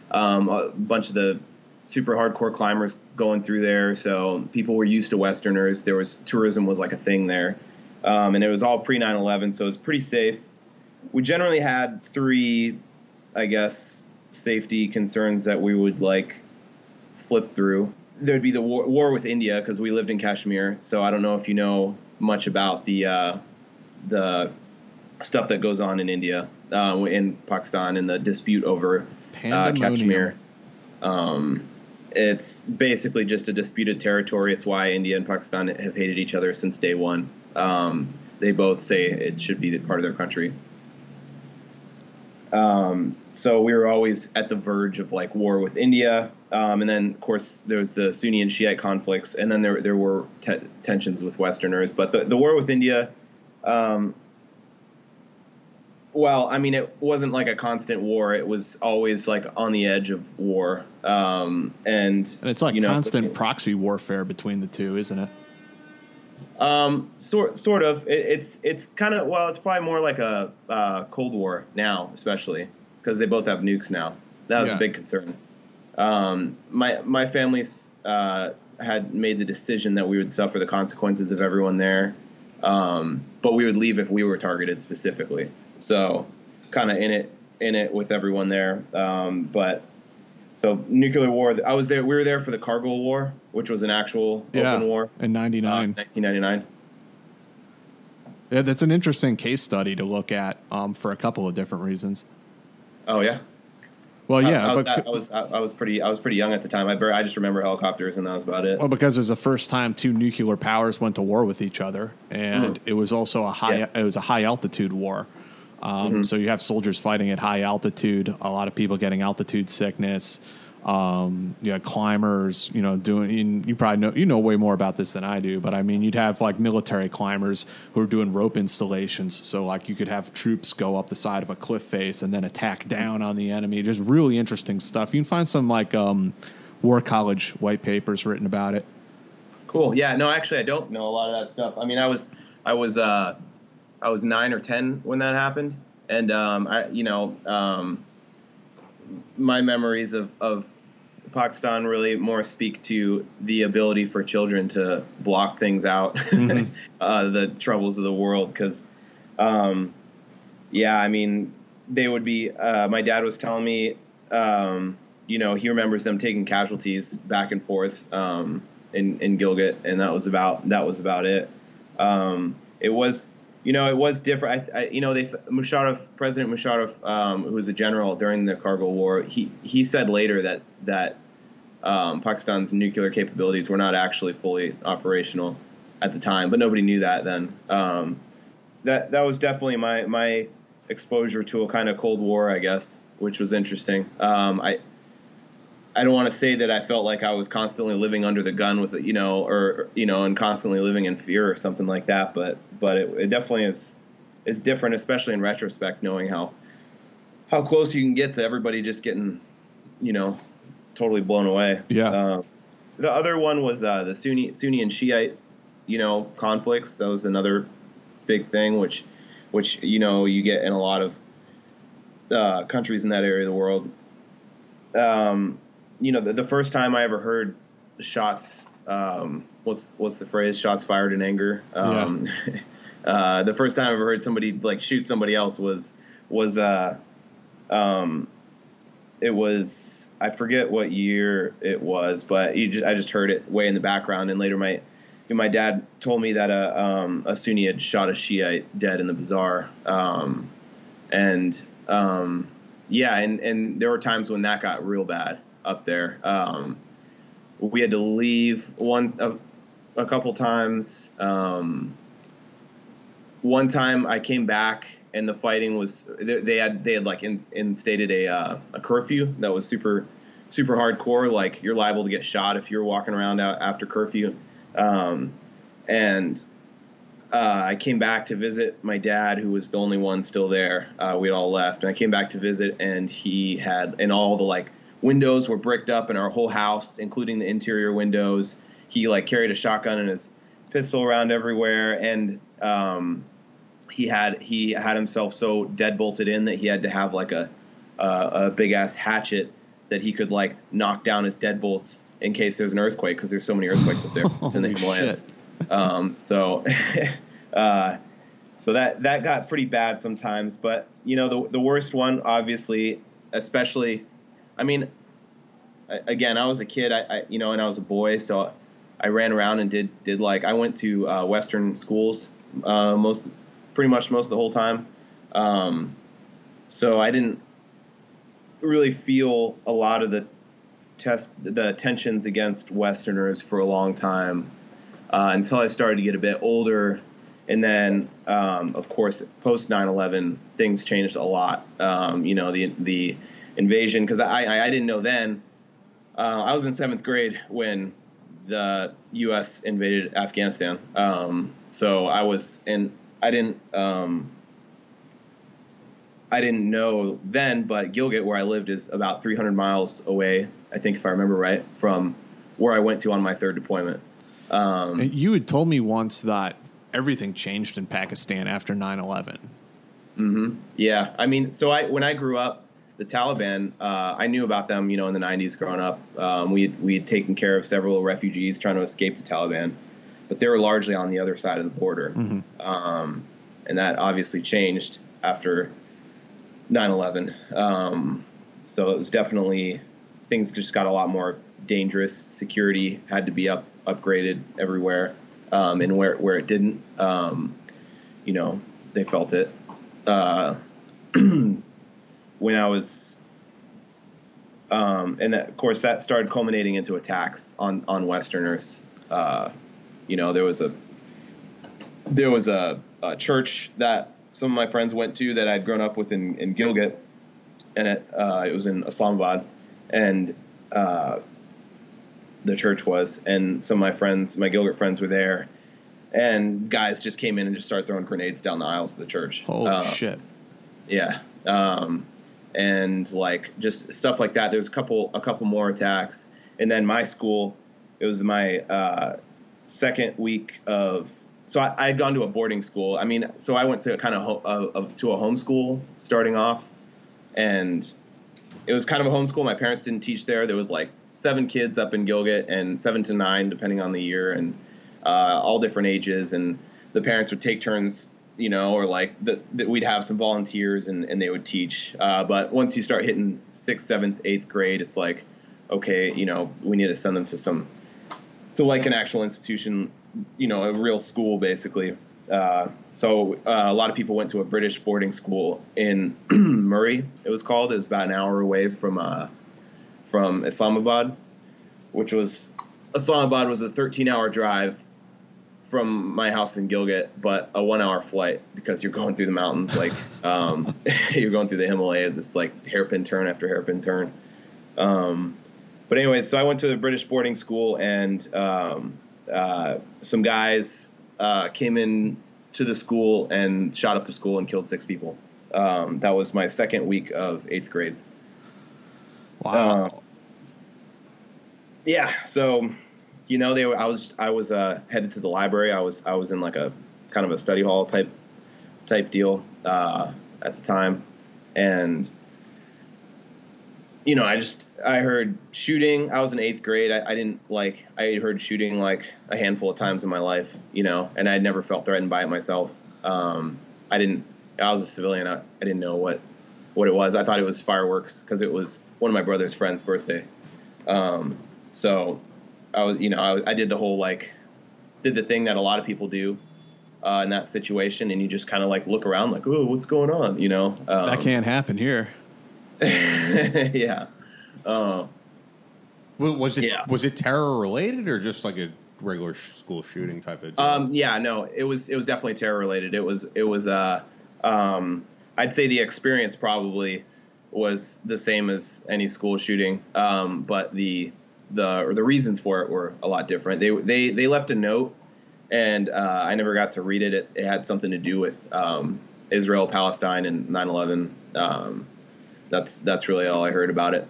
um, a bunch of the super hardcore climbers going through there. So people were used to Westerners. There was tourism was like a thing there, um, and it was all pre 9/11, so it was pretty safe. We generally had three, I guess, safety concerns that we would like flip through. There'd be the war, war with India because we lived in Kashmir. So I don't know if you know much about the uh, the stuff that goes on in India, uh, in Pakistan, and the dispute over uh, Kashmir. Um, it's basically just a disputed territory. It's why India and Pakistan have hated each other since day one. Um, they both say it should be part of their country. Um, so we were always at the verge of like war with India, um, and then of course there was the Sunni and Shiite conflicts, and then there there were te- tensions with Westerners. But the the war with India, um, well, I mean, it wasn't like a constant war. It was always like on the edge of war, um, and And it's like you know, constant proxy warfare between the two, isn't it? Um, sort sort of. It, it's it's kind of well, it's probably more like a uh, Cold War now, especially because they both have nukes now. That was Yeah. a big concern. Um, my my family uh, had made the decision that we would suffer the consequences of everyone there, um, but we would leave if we were targeted specifically. So, kind of in it in it with everyone there. Um, but so nuclear war. I was there. We were there for the Kargil War, which was an actual Yeah. open war. In Uh, '99. 1999. yeah, that's an interesting case study to look at um, for a couple of different reasons. Oh yeah. Well, yeah, I, I was, but I, was I, I was pretty I was pretty young at the time. I I just remember helicopters and that was about it. Well, because it was the first time two nuclear powers went to war with each other, and it was also a high Yeah. it was a high altitude war. Um, So you have soldiers fighting at high altitude. A lot of people getting altitude sickness. Um, you had climbers, you know, doing. You probably know you know way more about this than I do, but I mean, you'd have like military climbers who are doing rope installations. So like you could have troops go up the side of a cliff face and then attack down on the enemy. Just really interesting stuff. You can find some like um, war college white papers written about it. Cool. Yeah. No, actually, I don't know a lot of that stuff. I mean, I was I was uh, I was nine or ten when that happened, and um, I you know um, my memories of of Pakistan really more speak to the ability for children to block things out, [LAUGHS] uh, the troubles of the world. Because, um, yeah, I mean, they would be. Uh, my dad was telling me, um, you know, he remembers them taking casualties back and forth um, in in Gilgit, and that was about that was about it. Um, it was. You know, it was different. I, I, you know, they Musharraf, President Musharraf, um, who was a general during the Kargil War, he he said later that that um, Pakistan's nuclear capabilities were not actually fully operational at the time, but nobody knew that then. Um, that that was definitely my my exposure to a kind of Cold War, I guess, which was interesting. Um, I I don't want to say that I felt like I was constantly living under the gun with you know, or you know, and constantly living in fear or something like that. But but it, it definitely is is different, especially in retrospect, knowing how how close you can get to everybody just getting you know totally blown away. Yeah. Uh, the other one was uh, the Sunni Sunni and Shiite you know conflicts. That was another big thing, which which you know you get in a lot of uh, countries in that area of the world. Um, you know, the, the first time I ever heard shots uh, um, what's what's the phrase? Shots fired in anger. Um, yeah. [LAUGHS] uh, the first time I ever heard somebody like shoot somebody else was was uh, um, it was I forget what year it was, but just, I just heard it way in the background, and later my my dad told me that a um, a Sunni had shot a Shiite dead in the bazaar, um, and um, yeah, and and there were times when that got real bad up there. Um, we had to leave one a, a couple times. Um, one time I came back and the fighting was they, had they had like in, instated a uh, a curfew that was super super hardcore. Like you're liable to get shot if you're walking around out after curfew. Um, and uh, I came back to visit my dad, who was the only one still there. Uh, we all left, and I came back to visit, and he had and all the like windows were bricked up in our whole house, including the interior windows. He like carried a shotgun and his pistol around everywhere, and um, he had he had himself so dead bolted in that he had to have like a uh, a big ass hatchet that he could like knock down his deadbolts in case there's an earthquake because there's so many earthquakes up there. [LAUGHS] it's in the Himalayas. Um, so, [LAUGHS] uh, so that that got pretty bad sometimes. But you know, the the worst one, obviously, especially, I mean, again, I was a kid, I, I you know, and I was a boy, so I ran around and did did like I went to uh, Western schools uh, most, pretty much most of the whole time. Um, so I didn't really feel a lot of the test the tensions against Westerners for a long time uh, until I started to get a bit older. And then, um, of course, post 9/11, things changed a lot. Um, you know, the the invasion because I, I, I didn't know then. Uh, I was in seventh grade when the U.S. invaded Afghanistan. Um, so I was, and I didn't, um, I didn't know then, but Gilgit, where I lived, is about 300 miles away. I think, if I remember right, from where I went to on my third deployment. Um, you had told me once that everything changed in Pakistan after 9 11. Mm-hmm. Yeah. I mean, so I when I grew up, the Taliban, uh, I knew about them, you know, in the 90s growing up. Um, we we had taken care of several refugees trying to escape the Taliban, but they were largely on the other side of the border. Mm-hmm. Um, and that obviously changed after 9 11. Um, so it was definitely, things just got a lot more dangerous. Security had to be up upgraded everywhere, um, and where where it didn't, um, you know, they felt it. Uh, [CLEARS THROAT] when I was, um, and that, of course that started culminating into attacks on on Westerners. Uh, you know, there was a there was a, a, church that some of my friends went to that I'd grown up with in, in Gilgit, and it uh, it was in Islamabad, and uh, the church was, and some of my friends, my Gilgit friends, were there, and guys just came in and just started throwing grenades down the aisles of the church. Holy uh, shit! Yeah, um, and like just stuff like that. There's a couple, a couple more attacks, and then my school. It was my uh, second week of. So I, had gone to a boarding school. I mean, so I went to kind of ho- uh, to a homeschool starting off, and it was kind of a homeschool. My parents didn't teach there. There was like seven kids up in Gilgit and seven to nine, depending on the year, and uh, all different ages. And the parents would take turns, you know, or like that we'd have some volunteers and, and they would teach. Uh, but once you start hitting sixth, seventh, eighth grade, it's like, okay, you know, we need to send them to some, to like an actual institution, you know, a real school basically. Uh, so uh, a lot of people went to a British boarding school in [CLEARS THROAT] Murree. It was called. It was about an hour away from uh, from Islamabad, which was Islamabad was a 13 hour drive from my house in Gilgit, but a one hour flight because you're going through the mountains, like [LAUGHS] um, [LAUGHS] you're going through the Himalayas. It's like hairpin turn after hairpin turn. Um, but anyways, so I went to the British boarding school, and um, uh, some guys uh, came in to the school and shot up the school and killed six people. Um, that was my second week of eighth grade. Wow. Uh, yeah. So, you know, they I was I was uh, headed to the library. I was I was in like a kind of a study hall type type deal uh, at the time, and you know, I just I heard shooting. I was in eighth grade. I, I didn't like. I heard shooting like a handful of times in my life, you know, and I'd never felt threatened by it myself. Um, I didn't. I was a civilian. I, I didn't know what what it was. I thought it was fireworks because it was one of my brother's friend's birthday. Um, so I was, you know, I, I, did the whole like, did the thing that a lot of people do uh, in that situation, and you just kind of like look around, like, oh, what's going on? You know, um, that can't happen here. [LAUGHS] yeah. Uh, was it yeah. was it terror related or just like a regular school shooting type of? Deal? Um, yeah, no, it was it was definitely terror related. It was it was uh, um, I'd say the experience probably was the same as any school shooting, um, but the the the reasons for it were a lot different. They they they left a note, and uh, I never got to read it. It, it had something to do with um, Israel Palestine and 9/11. Um, that's that's really all I heard about it.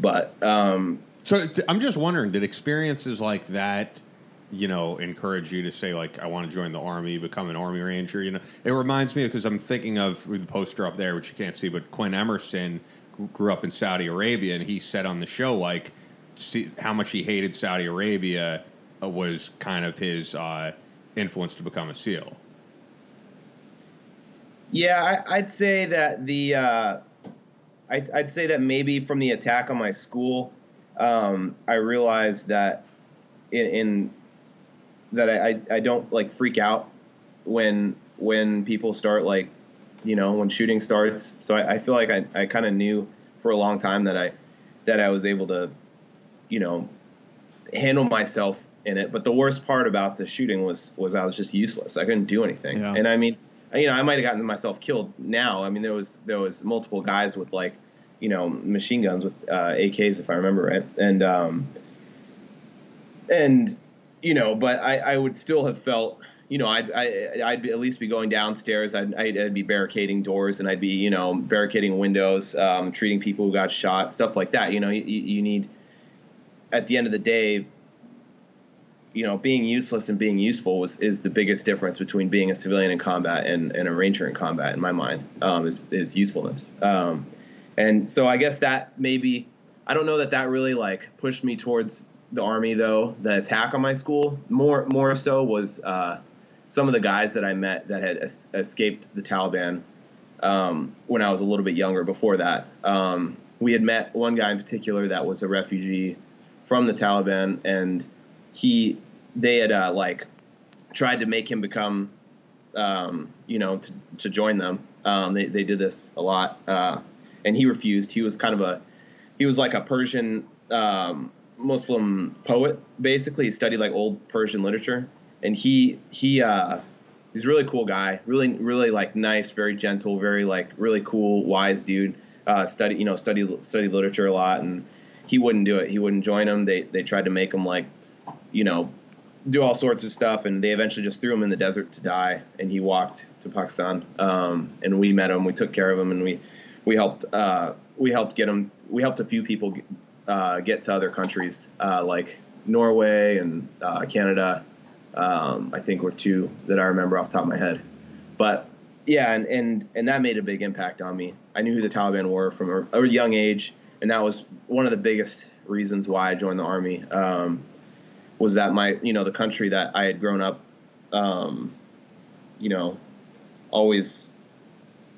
But um, so I'm just wondering, did experiences like that? you know, encourage you to say like, I want to join the army, become an army ranger. You know, it reminds me because I'm thinking of the poster up there, which you can't see, but Quinn Emerson grew up in Saudi Arabia, and he said on the show like how much he hated Saudi Arabia uh, was kind of his uh, influence to become a SEAL. Yeah, I, would say that the uh, I, I'd say that maybe from the attack on my school, um, I realized that in, in that I, I, I don't like freak out when when people start like you know when shooting starts. So I, I feel like I, I kind of knew for a long time that I that I was able to you know handle myself in it. But the worst part about the shooting was was I was just useless. I couldn't do anything. Yeah. And I mean, you know, I might have gotten myself killed now. I mean, there was there was multiple guys with like, you know, machine guns with uh, AKs if I remember right, and um, and you know, but I, I would still have felt, you know, I'd, I, would i would at least be going downstairs. I'd, I'd, I'd, be barricading doors and I'd be, you know, barricading windows, um, treating people who got shot, stuff like that. You know, you, you need, at the end of the day, you know, being useless and being useful was, is the biggest difference between being a civilian in combat and, and a ranger in combat, in my mind, um, is, is usefulness. Um, and so I guess that maybe, I don't know that that really like pushed me towards the army though. The attack on my school more more so was uh, some of the guys that I met that had es- escaped the Taliban um, when I was a little bit younger. Before that, um, we had met one guy in particular that was a refugee from the Taliban, and he they had uh, like tried to make him become um, you know to, to join them. Um, they they did this a lot, uh, and he refused. He was kind of a he was like a Persian um, Muslim poet. Basically, he studied like old Persian literature, and he he uh, he's a really cool guy. Really really like nice, very gentle, very like really cool, wise dude. Uh, study you know study study literature a lot, and he wouldn't do it. He wouldn't join them. They they tried to make him like you know do all sorts of stuff, and they eventually just threw him in the desert to die. And he walked to Pakistan, um, and we met him. We took care of him, and we we helped uh, we helped get him. We helped a few people uh, get to other countries uh, like Norway and uh, Canada. Um, I think were two that I remember off the top of my head. But yeah, and, and and that made a big impact on me. I knew who the Taliban were from a, a young age, and that was one of the biggest reasons why I joined the army. Um, was that my you know the country that I had grown up, um, you know, always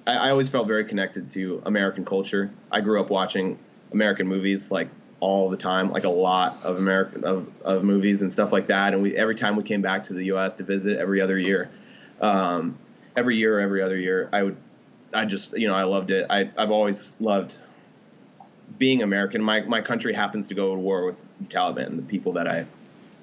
I, I always felt very connected to American culture. I grew up watching American movies like all the time, like a lot of American of, of movies and stuff like that. And we every time we came back to the U.S. to visit every other year, um, every year or every other year, I would, I just you know I loved it. I I've always loved being American. My my country happens to go to war with the Taliban, the people that I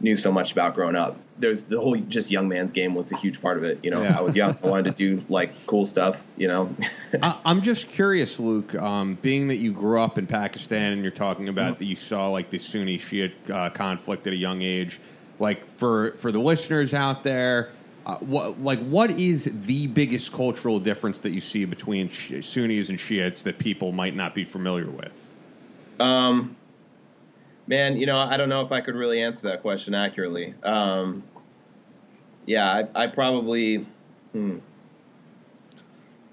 knew so much about growing up. There's the whole just young man's game was a huge part of it. You know, yeah. I was young, I wanted to do like cool stuff. You know, I, am just curious, Luke. Um, being that you grew up in Pakistan and you're talking about mm-hmm. that you saw like the Sunni Shiite uh, conflict at a young age, like for for the listeners out there. Uh, what like what is the biggest cultural difference that you see between Sunnis and Shiites that people might not be familiar with? Um, Man, you know, I don't know if I could really answer that question accurately. Um, yeah, I, I probably. Hmm.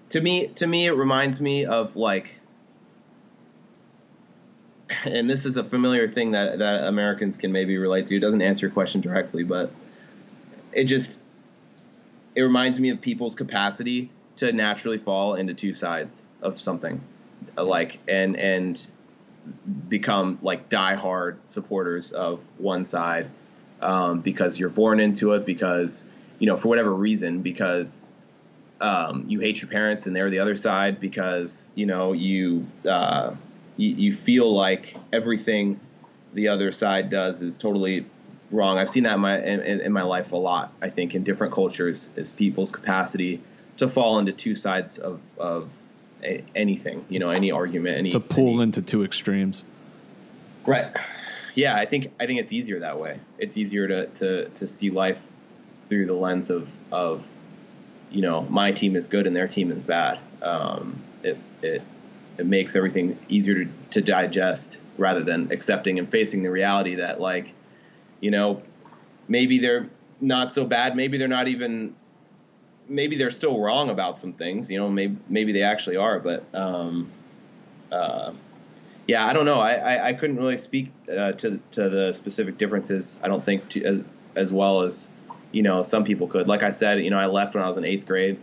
To me, to me, it reminds me of like. [LAUGHS] and this is a familiar thing that that Americans can maybe relate to. It doesn't answer your question directly, but it just it reminds me of people's capacity to naturally fall into two sides of something, like and and become like diehard supporters of one side um, because you're born into it because you know for whatever reason because um, you hate your parents and they're the other side because you know you, uh, you you feel like everything the other side does is totally wrong. I've seen that in my in, in my life a lot. I think in different cultures is people's capacity to fall into two sides of of a, anything. You know, any argument, any to pull any, into two extremes. Right. Yeah, I think I think it's easier that way. It's easier to to to see life through the lens of of you know my team is good and their team is bad. Um, it it it makes everything easier to, to digest rather than accepting and facing the reality that like you know maybe they're not so bad maybe they're not even maybe they're still wrong about some things you know maybe maybe they actually are but um, uh, yeah i don't know. I, I, I couldn't really speak uh, to to the specific differences i don't think to, as as well as you know some people could. Like i said you know i left when i was in eighth grade.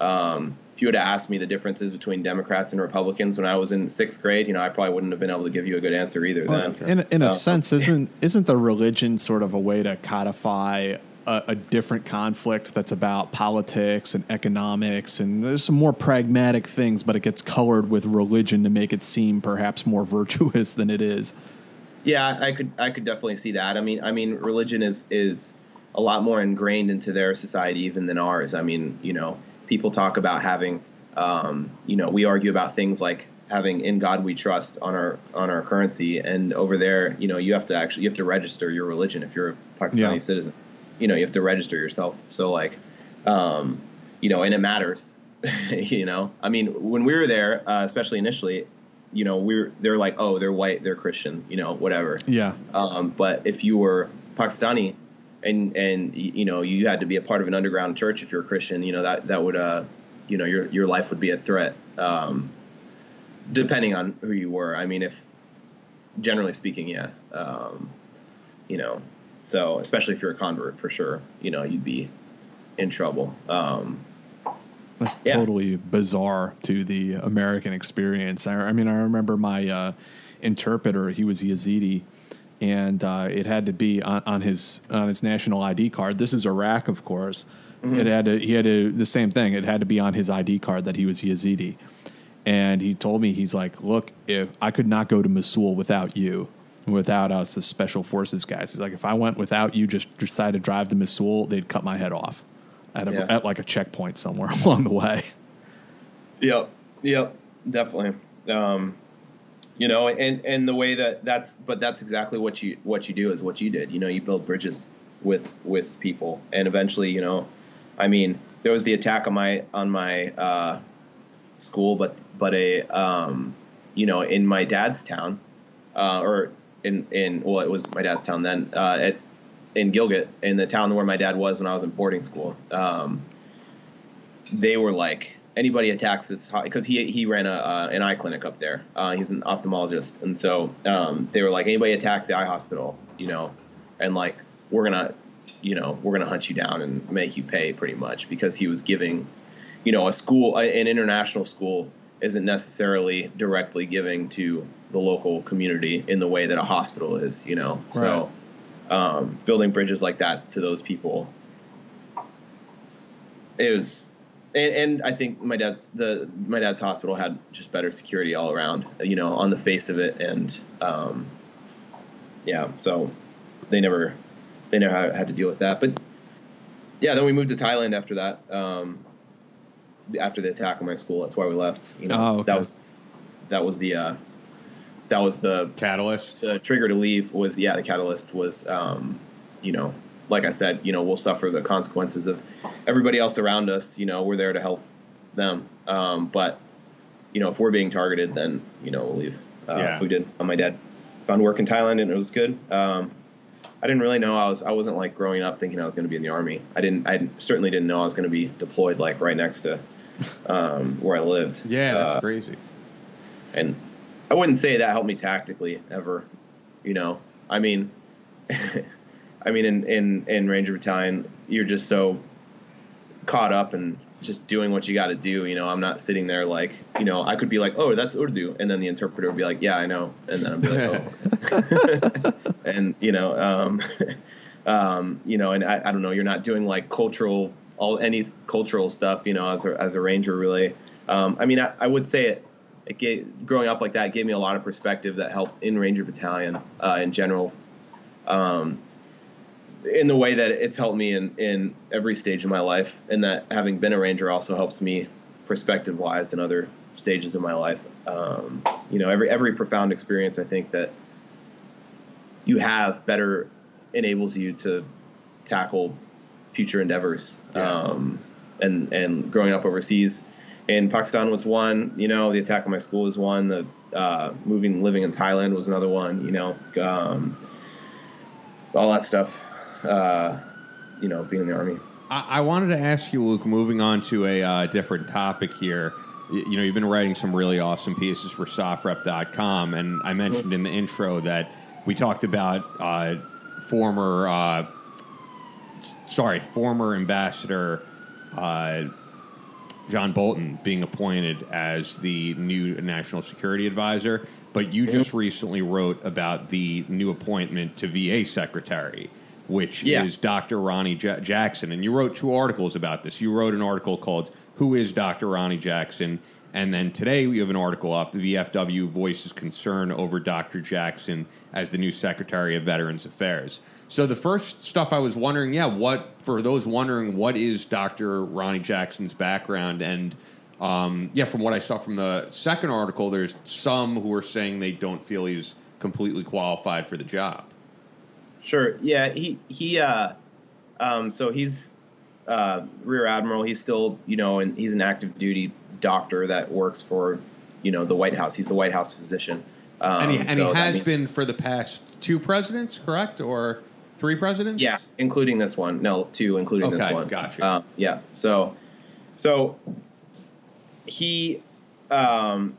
Um, if you would have asked me the differences between Democrats and Republicans when I was in sixth grade, you know, I probably wouldn't have been able to give you a good answer either. Well, then, in in a uh, sense, isn't isn't the religion sort of a way to codify a, a, different conflict that's about politics and economics, and there's some more pragmatic things, but it gets colored with religion to make it seem perhaps more [LAUGHS] virtuous than it is. Yeah, I could I could definitely see that. I mean, I mean, religion is is a lot more ingrained into their society even than ours. I mean, you know people talk about having, um, you know, we argue about things like having "In God We Trust" on our on our currency, and over there, you know, you have to actually you have to register your religion if you're a Pakistani yeah. citizen. You know, you have to register yourself. So like, um, you know, and it matters. [LAUGHS] you know, I mean, when we were there, uh, especially initially, you know, we are they're like, oh, they're white, they're Christian, you know, whatever. Yeah. Um, but if you were Pakistani, and and you know you had to be a part of an underground church if you're a Christian. You know that that would uh, you know your your life would be a threat. Um, depending on who you were. I mean, if generally speaking, yeah, um, you know, so especially if you're a convert, for sure, you know, you'd be in trouble. Um, That's yeah. totally bizarre to the American experience. I, I mean, I remember my uh, interpreter; he was Yazidi and uh, it had to be on, on, his on his national ID card. This is Iraq, of course. Mm-hmm. It had to, he had to the same thing. It had to be on his ID card that he was Yazidi. And he told me he's like, look, if I could not go to Mosul without you, without us, the special forces guys. He's like, if I went without you, just decided to drive to Mosul, they'd cut my head off at, a, yeah. at like a checkpoint somewhere [LAUGHS] along the way. Yep, yep, definitely. Um, you know and and the way that that's but that's exactly what you what you do is what you did you know you build bridges with with people and eventually you know i mean there was the attack on my on my uh, school but but a um, you know in my dad's town uh, or in in well it was my dad's town then uh, at in Gilgit in the town where my dad was when I was in boarding school um, they were like anybody attacks this because he he ran a uh, an eye clinic up there. Uh, he's an ophthalmologist, and so um, they were like, anybody attacks the eye hospital, you know, and like we're gonna, you know, we're gonna hunt you down and make you pay pretty much because he was giving, you know, a school, an international school isn't necessarily directly giving to the local community in the way that a hospital is, you know. Right. So um, building bridges like that to those people is and, and, I think my dad's the my dad's hospital had just better security all around, you know, on the face of it, and um, yeah, so they never they never had to deal with that. But yeah, then we moved to Thailand after that. Um, after the attack on my school, that's why we left. You know, oh, okay. that was that was the uh, that was the catalyst. The trigger to leave was yeah, the catalyst was um, you know like I said, you know, we'll suffer the consequences of everybody else around us. You know, we're there to help them. Um, but you know, if we're being targeted, then you know we'll leave. Uh, yeah. So we did. My dad found work in Thailand, and it was good. Um, I didn't really know I was. I wasn't like growing up thinking I was going to be in the army. I didn't. I certainly didn't know I was going to be deployed like right next to um, where I lived. Yeah, that's uh, crazy. And I wouldn't say that helped me tactically ever. You know, I mean, [LAUGHS] I mean, in, in in Ranger Battalion, you're just so caught up and just doing what you got to do. You know, I'm not sitting there like, you know, I could be like, oh, that's Urdu, and then the interpreter would be like, yeah, I know, and then I'd be like, oh, [LAUGHS] [LAUGHS] and you know, um, um, you know, and I, I don't know, you're not doing like cultural all any cultural stuff, you know, as a as a ranger really. Um, I mean, I, I would say it. It gave, growing up like that gave me a lot of perspective that helped in Ranger Battalion uh, in general. Um, in the way that it's helped me in, in every stage of my life, and that having been a ranger also helps me perspective wise in other stages of my life. Um, you know, every every profound experience I think that you have better enables you to tackle future endeavors. Yeah. Um, and and growing up overseas, in Pakistan was one. You know, the attack on my school was one. The uh, moving, living in Thailand was another one. You know, um, all that stuff uh, you know, being in the army. I, I, wanted to ask you, Luke. Moving on to a uh, different topic here. You, you know, you've been writing some really awesome pieces for SOFREP.com, and I mentioned in the intro that we talked about uh, former, uh, sorry, former ambassador. Uh, John Bolton being appointed as the new national security advisor, but you just recently wrote about the new appointment to VA secretary which yeah. is Dr. Ronny J- Jackson. And you wrote two articles about this. You wrote an article called Who is Dr. Ronny Jackson? And then today we have an article up. The VFW voices concern over Dr. Jackson as the new Secretary of Veterans Affairs. So the first stuff I was wondering, yeah, what for those wondering what is Dr. Ronny Jackson's background and um, yeah, from what I saw from the second article, there's some who are saying they don't feel he's completely qualified for the job. Sure. Yeah. He he. Uh, um, so he's uh, rear admiral. He's still you know, and he's an active duty doctor that works for you know the White House. He's the White House physician. Um, and he, and so he has means, been for the past two presidents, correct, or three presidents? Yeah, including this one. No, two, including okay, this one. Gotcha. Um, yeah. So, so he um,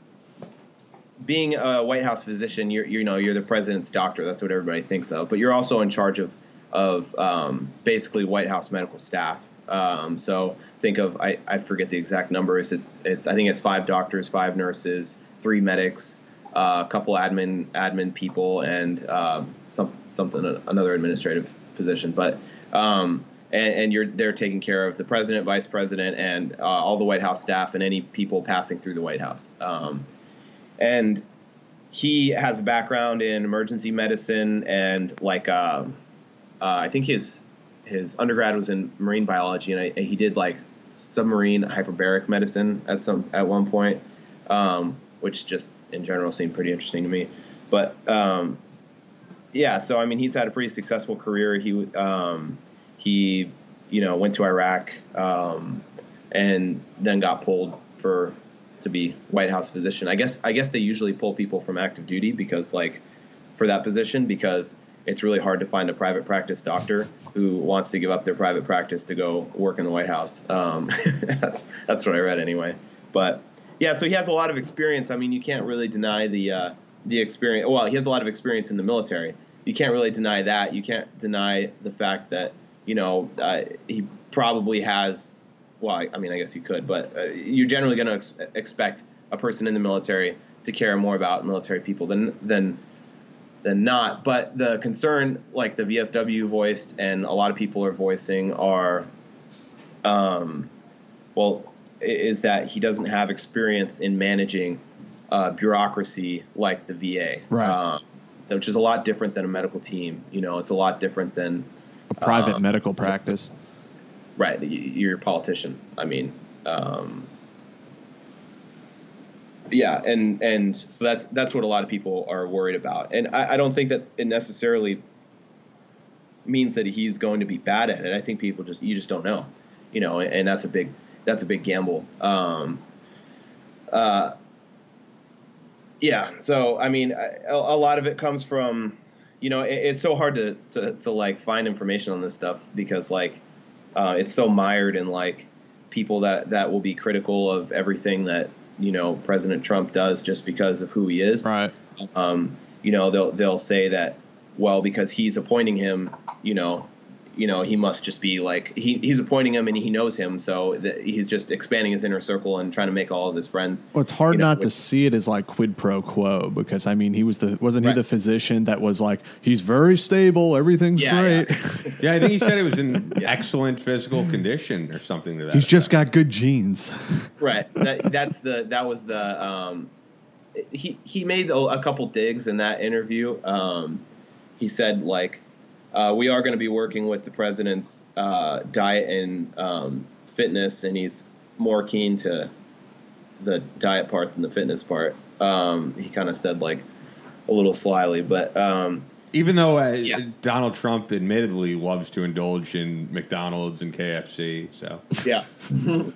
being a White House physician, you're you know you're the president's doctor. That's what everybody thinks of. But you're also in charge of of um, basically White House medical staff. Um, so think of I, I forget the exact numbers. It's it's I think it's five doctors, five nurses, three medics, uh, a couple admin admin people, and um, some something another administrative position. But um, and, and, you're they're taking care of the president, vice president, and uh, all the White House staff and any people passing through the White House. Um, and he has a background in emergency medicine and like uh, uh, I think his his undergrad was in marine biology and, I, and, he did like submarine hyperbaric medicine at some at one point, um, which just in general seemed pretty interesting to me. But um, yeah, so I mean he's had a pretty successful career. He um, he you know went to Iraq um, and then got pulled for to be White House physician. I guess I guess they usually pull people from active duty because like for that position because it's really hard to find a private practice doctor who wants to give up their private practice to go work in the White House. Um, [LAUGHS] that's that's what I read anyway. But yeah, so he has a lot of experience. I mean, you can't really deny the uh, the experience. Well, he has a lot of experience in the military. You can't really deny that. You can't deny the fact that you know uh, he probably has well, I, I mean, I guess you could, but uh, you're generally going to ex- expect a person in the military to care more about military people than than than not. But the concern, like the VFW voiced, and a lot of people are voicing, are, um, well, is that he doesn't have experience in managing uh, bureaucracy like the VA, right? Um, which is a lot different than a medical team. You know, it's a lot different than a private um, medical practice. Right, you're a politician. I mean, um, yeah, and and so that's that's what a lot of people are worried about, and I, I, don't think that it necessarily means that he's going to be bad at it. I think people just you just don't know, you know, and that's a big that's a big gamble. Um, uh, yeah, so I mean, a, a lot of it comes from, you know, it, it's so hard to, to to like find information on this stuff because like uh, it's so mired in like people that that will be critical of everything that you know President Trump does just because of who he is. Right. Um, you know they'll they'll say that well because he's appointing him. You know, you know he must just be like he, he's appointing him and he knows him, so that he's just expanding his inner circle and trying to make all of his friends. Well, it's hard you know, not to see it as like quid pro quo because I mean he was the wasn't Right. he the physician that was like he's very stable everything's Yeah, great yeah. [LAUGHS] Yeah, I think he said it was in [LAUGHS] excellent physical condition or something to that. he's just got good genes [LAUGHS] right that that's the that was the um he he made a, a couple digs in that interview um he said like uh, we are going to be working with the president's uh, diet and um, fitness and he's more keen to the diet part than the fitness part um he kind of said like a little slyly but um Even though uh, Yeah. Donald Trump admittedly loves to indulge in McDonald's and KFC, so Yeah. [LAUGHS]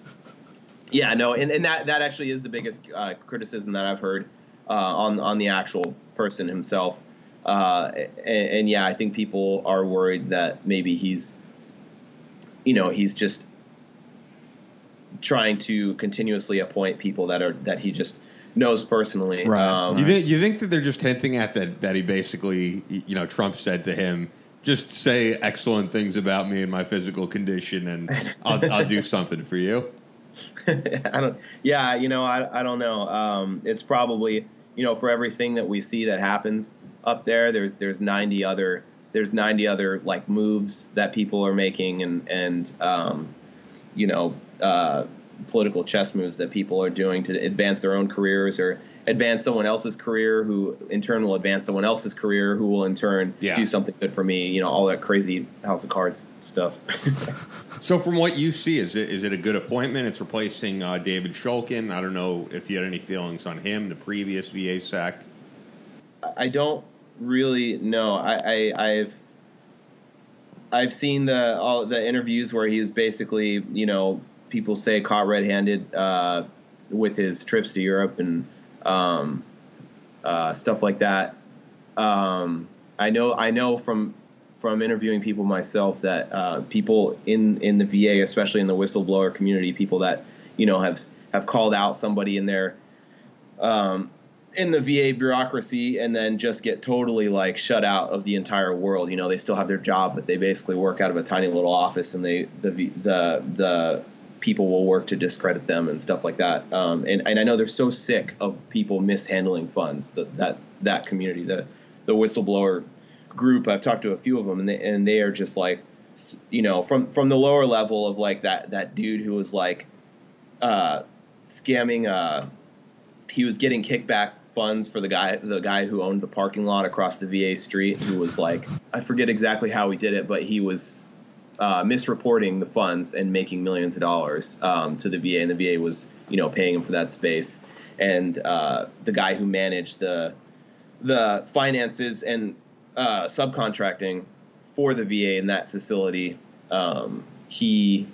yeah, no, and, and that that actually is the biggest uh, criticism that I've heard uh, on on the actual person himself. Uh, and, and yeah, I think people are worried that maybe he's, you know, he's just trying to continuously appoint people that are that he just knows personally. Right. Um, you think you think that they're just hinting at that that he basically you know Trump said to him. Just say excellent things about me and my physical condition, and [LAUGHS] I'll, I'll do something for you. [LAUGHS] I don't. Yeah, you know, I, I don't know. Um, it's probably you know for everything that we see that happens up there, there's there's 90 other there's 90 other like moves that people are making and and um, you know uh, political chess moves that people are doing to advance their own careers or advance someone else's career, who in turn will advance someone else's career, who will in turn Yeah. do something good for me. You know, all that crazy House of Cards stuff. [LAUGHS] So, from what you see, is it is it a good appointment? It's replacing uh, David Shulkin. I don't know if you had any feelings on him, the previous VA sec. I don't really know. I, I I've I've seen the all the interviews where he was basically, you know, people say caught red-handed uh, with his trips to Europe and um, uh, stuff like that. Um, I know I know from from interviewing people myself that uh, people in in the VA, especially in the whistleblower community, people that you know have have called out somebody in their um, in the VA bureaucracy and then just get totally like shut out of the entire world. You know, they still have their job, but they basically work out of a tiny little office, and they the the the people will work to discredit them and stuff like that. Um, and and I know they're so sick of people mishandling funds. That that that community, the the whistleblower group. I've talked to a few of them, and they and they are just like, you know, from from the lower level of like that that dude who was like, uh, scamming. Uh, he was getting kickback funds for the guy the guy who owned the parking lot across the VA street who was like I forget exactly how he did it but he was uh, misreporting the funds and making millions of dollars um, to the VA and the VA was you know paying him for that space and uh, the guy who managed the the finances and uh, subcontracting for the VA in that facility um, he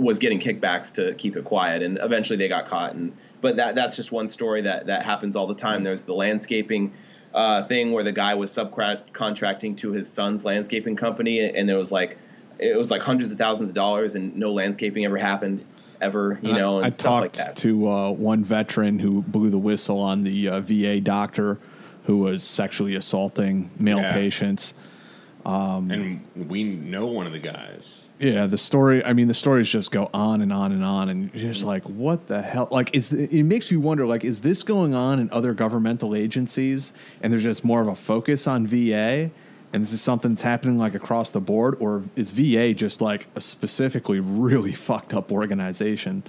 was getting kickbacks to keep it quiet, and eventually they got caught. And but that that's just one story that that happens all the time. There's the landscaping uh, thing where the guy was subcontracting to his son's landscaping company, and there was like it was like hundreds of thousands of dollars, and no landscaping ever happened ever, you know, and I, I stuff like talked that. to uh, one veteran who blew the whistle on the uh, VA doctor who was sexually assaulting male Yeah. patients. and we know one of the guys. Yeah, the story. I mean, the stories just go on and on and on, and you're just like, what the hell? Like, is the, it makes you wonder? Like, is this going on in other governmental agencies, and there's just more of a focus on VA, and this is something that's happening like across the board, or is VA just like a specifically really [LAUGHS] fucked up organization?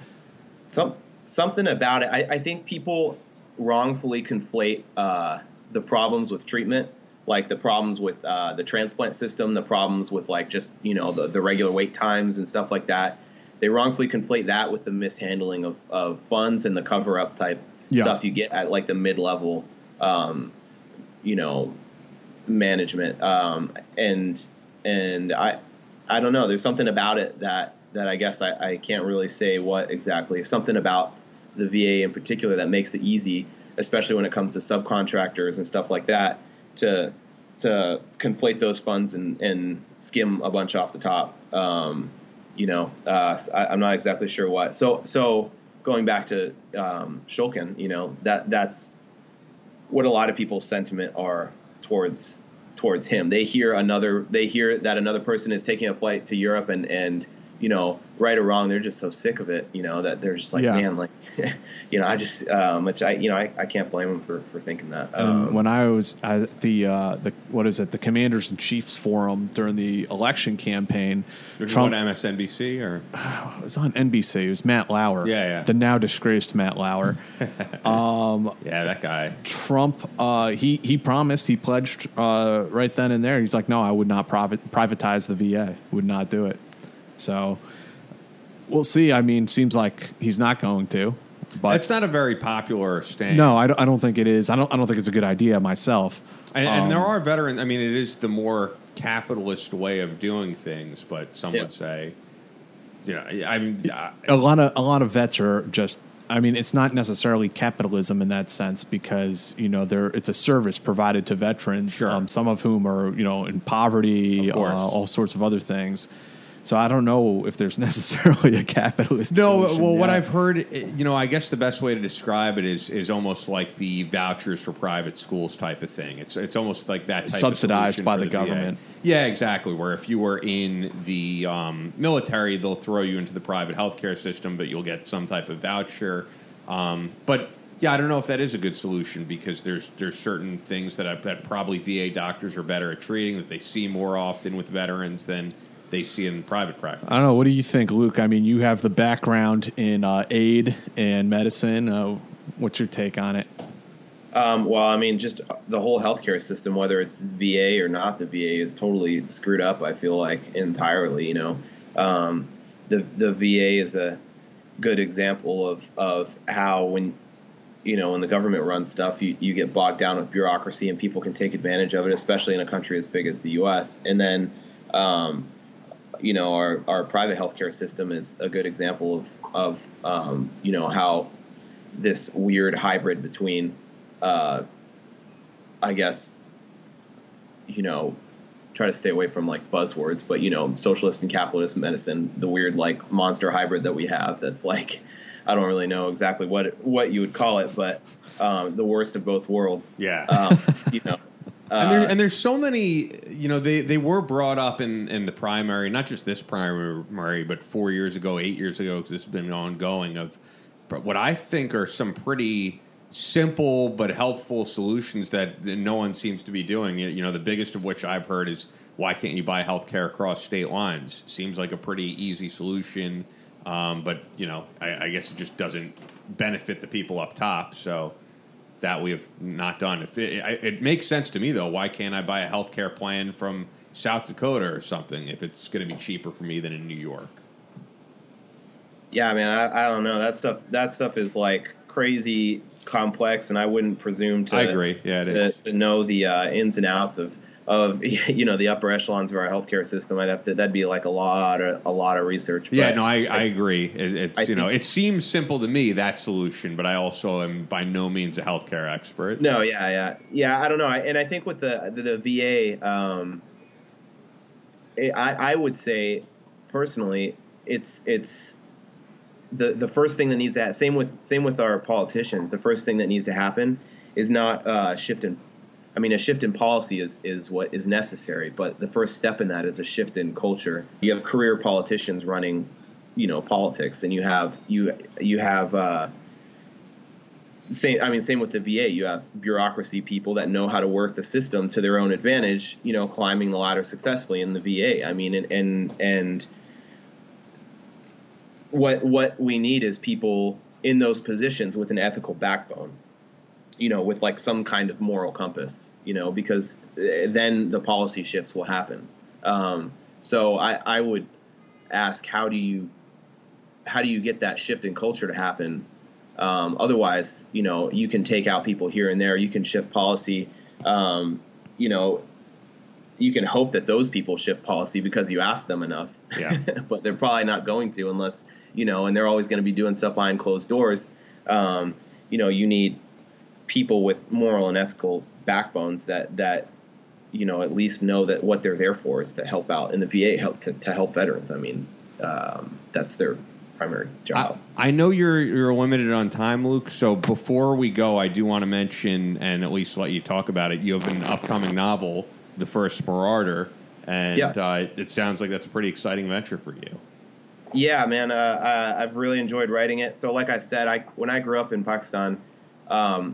some something about it. I, I think people wrongfully conflate uh, the problems with treatment, like the problems with uh, the transplant system, the problems with like just you know the, the regular wait times and stuff like that. They wrongfully conflate that with the mishandling of, of funds and the cover up type Yeah. stuff you get at like the mid level, um, you know, management. Um, and and I I don't know. There's something about it that that I guess I, I can't really say what exactly. Something about the VA in particular that makes it easy, especially when it comes to subcontractors and stuff like that, to to conflate those funds and, and skim a bunch off the top. Um, you know, uh, I, I'm not exactly sure what. So so going back to um, Shulkin, you know that that's what a lot of people's sentiment are towards towards him. They hear another, they hear that another person is taking a flight to Europe, and and you know, right or wrong, they're just so sick of it, you know, that they're just like, Yeah. man, like, [LAUGHS] you know, I just, um, which I, you know, I, I can't blame them for for thinking that. And Um, when I was at the uh, the what is it the Commanders and Chiefs forum during the election campaign, There's Trump one MSNBC or [SIGHS] it was on NBC. It was Matt Lauer, Yeah, yeah. the now disgraced Matt Lauer. [LAUGHS] yeah, that guy. Trump, uh, he he promised, he pledged uh, right then and there. He's like, no, I would not private, privatize the VA. Would not do it. So we'll see. I mean, seems like he's not going to. But It's not a very popular stand. no, I don't, I don't think it is. I don't. I don't think it's a good idea myself. And, and Um, there are veterans. I mean, it is the more capitalist way of doing things, but some Yeah. would say, you know, I mean, I, a lot of a lot of vets are just I mean it's not necessarily capitalism in that sense because you know there it's a service provided to veterans Sure. um, some of whom are you know in poverty Of uh, all sorts of other things so I don't know if there's [LAUGHS] necessarily a capitalist No, solution well, what. I've heard, eh, you know, I guess the best way to describe it is is almost like the vouchers for private schools type of thing. It's it's almost like that type Subsidized by the VA. government. Yeah, exactly. Where if you were in the um, military, they'll throw you into the private healthcare system, but you'll get some type of voucher. Um, but yeah, I don't know if that is a good solution because there's there's certain things that I, that probably VA doctors are better at treating that they see more often with veterans than they see in private practice. I don't know what do you think Luke I mean you have the background in uh, aid and medicine uh, what's your take on it Um, well, I mean, just the whole healthcare system, whether it's VA or not the VA, is totally screwed up. I feel like entirely. You know, um, the the VA is a good example of of how when you know when the government runs stuff, you, you get bogged down with bureaucracy and people can take advantage of it, especially in a country as big as the U.S. And then, um, you know, our our private healthcare system is a good example of of um, you know how this weird hybrid between uh, I guess, you know, try to stay away from like buzzwords, but you know, socialist and capitalist medicine, the weird like monster hybrid that we have. That's like, I don't really know exactly what what you would call it, but um, the worst of both worlds. Yeah. Um, you know. And, there, uh, and there's so many, you know, they, they were brought up in, in the primary, not just this primary, but four years ago, eight years ago, because this has been ongoing, of but what I think are some pretty simple but helpful solutions that no one seems to be doing. You you know, the biggest of which I've heard is why can't you buy health care across state lines? Seems like a pretty easy solution, um, but, you know, I, I guess it just doesn't benefit the people up top, so that we have not done. If it, I- it makes sense to me, though, why can't I buy a health care plan from South Dakota or something if it's going to be cheaper for me than in New York? yeah, I mean, I, I don't know. That stuff that stuff is like crazy complex, and I wouldn't presume to. I agree. Yeah, it to, is. to know the uh, ins and outs of of [LAUGHS] you know the upper echelons of our healthcare system. I'd have to. That'd be like a lot of a lot of research. Yeah, no, I, I agree. It, it's I you know, it seems simple to me that solution, but I also am by no means a healthcare expert. No, yeah, yeah, yeah. I don't know, I, and I think with the the, the VA, um, it, I I would say personally, it's it's the the first thing that needs to ha- same with same with our politicians. The first thing that needs to happen is not uh, shift in. I mean, a shift in policy is is what is necessary, but the first step in that is a shift in culture. You have career politicians running, you know, politics, and you have you you have. Uh, same, I mean, same with the VA. You have bureaucracy people that know how to work the system to their own advantage. You know, climbing the ladder successfully in the VA. I mean, and and, and what what we need is people in those positions with an ethical backbone. You know, with like some kind of moral compass. You know, because uh, then the policy shifts will happen. Um, so I, I would ask, how do you how do you get that shift in culture to happen? Um, otherwise, you know, you can take out people here and there. You can shift policy. Um, you know, you can hope that those people shift policy because you ask them enough. Yeah. [LAUGHS] but they're probably not going to unless you know, and they're always going to be doing stuff behind closed doors. Um, you know, you need people with moral and ethical backbones that that you know at least know that what they're there for is to help out in the VA help to, to help veterans. I mean, um, that's their primary job. I, I know you're you're limited on time, Luke. So before we go, I do want to mention and at least let you talk about it. You have an upcoming novel, The First Marauder, and Yeah. uh, it sounds like that's a pretty exciting venture for you. Yeah, man, uh, I, I've really enjoyed writing it. So, like I said, I when I grew up in Pakistan, um,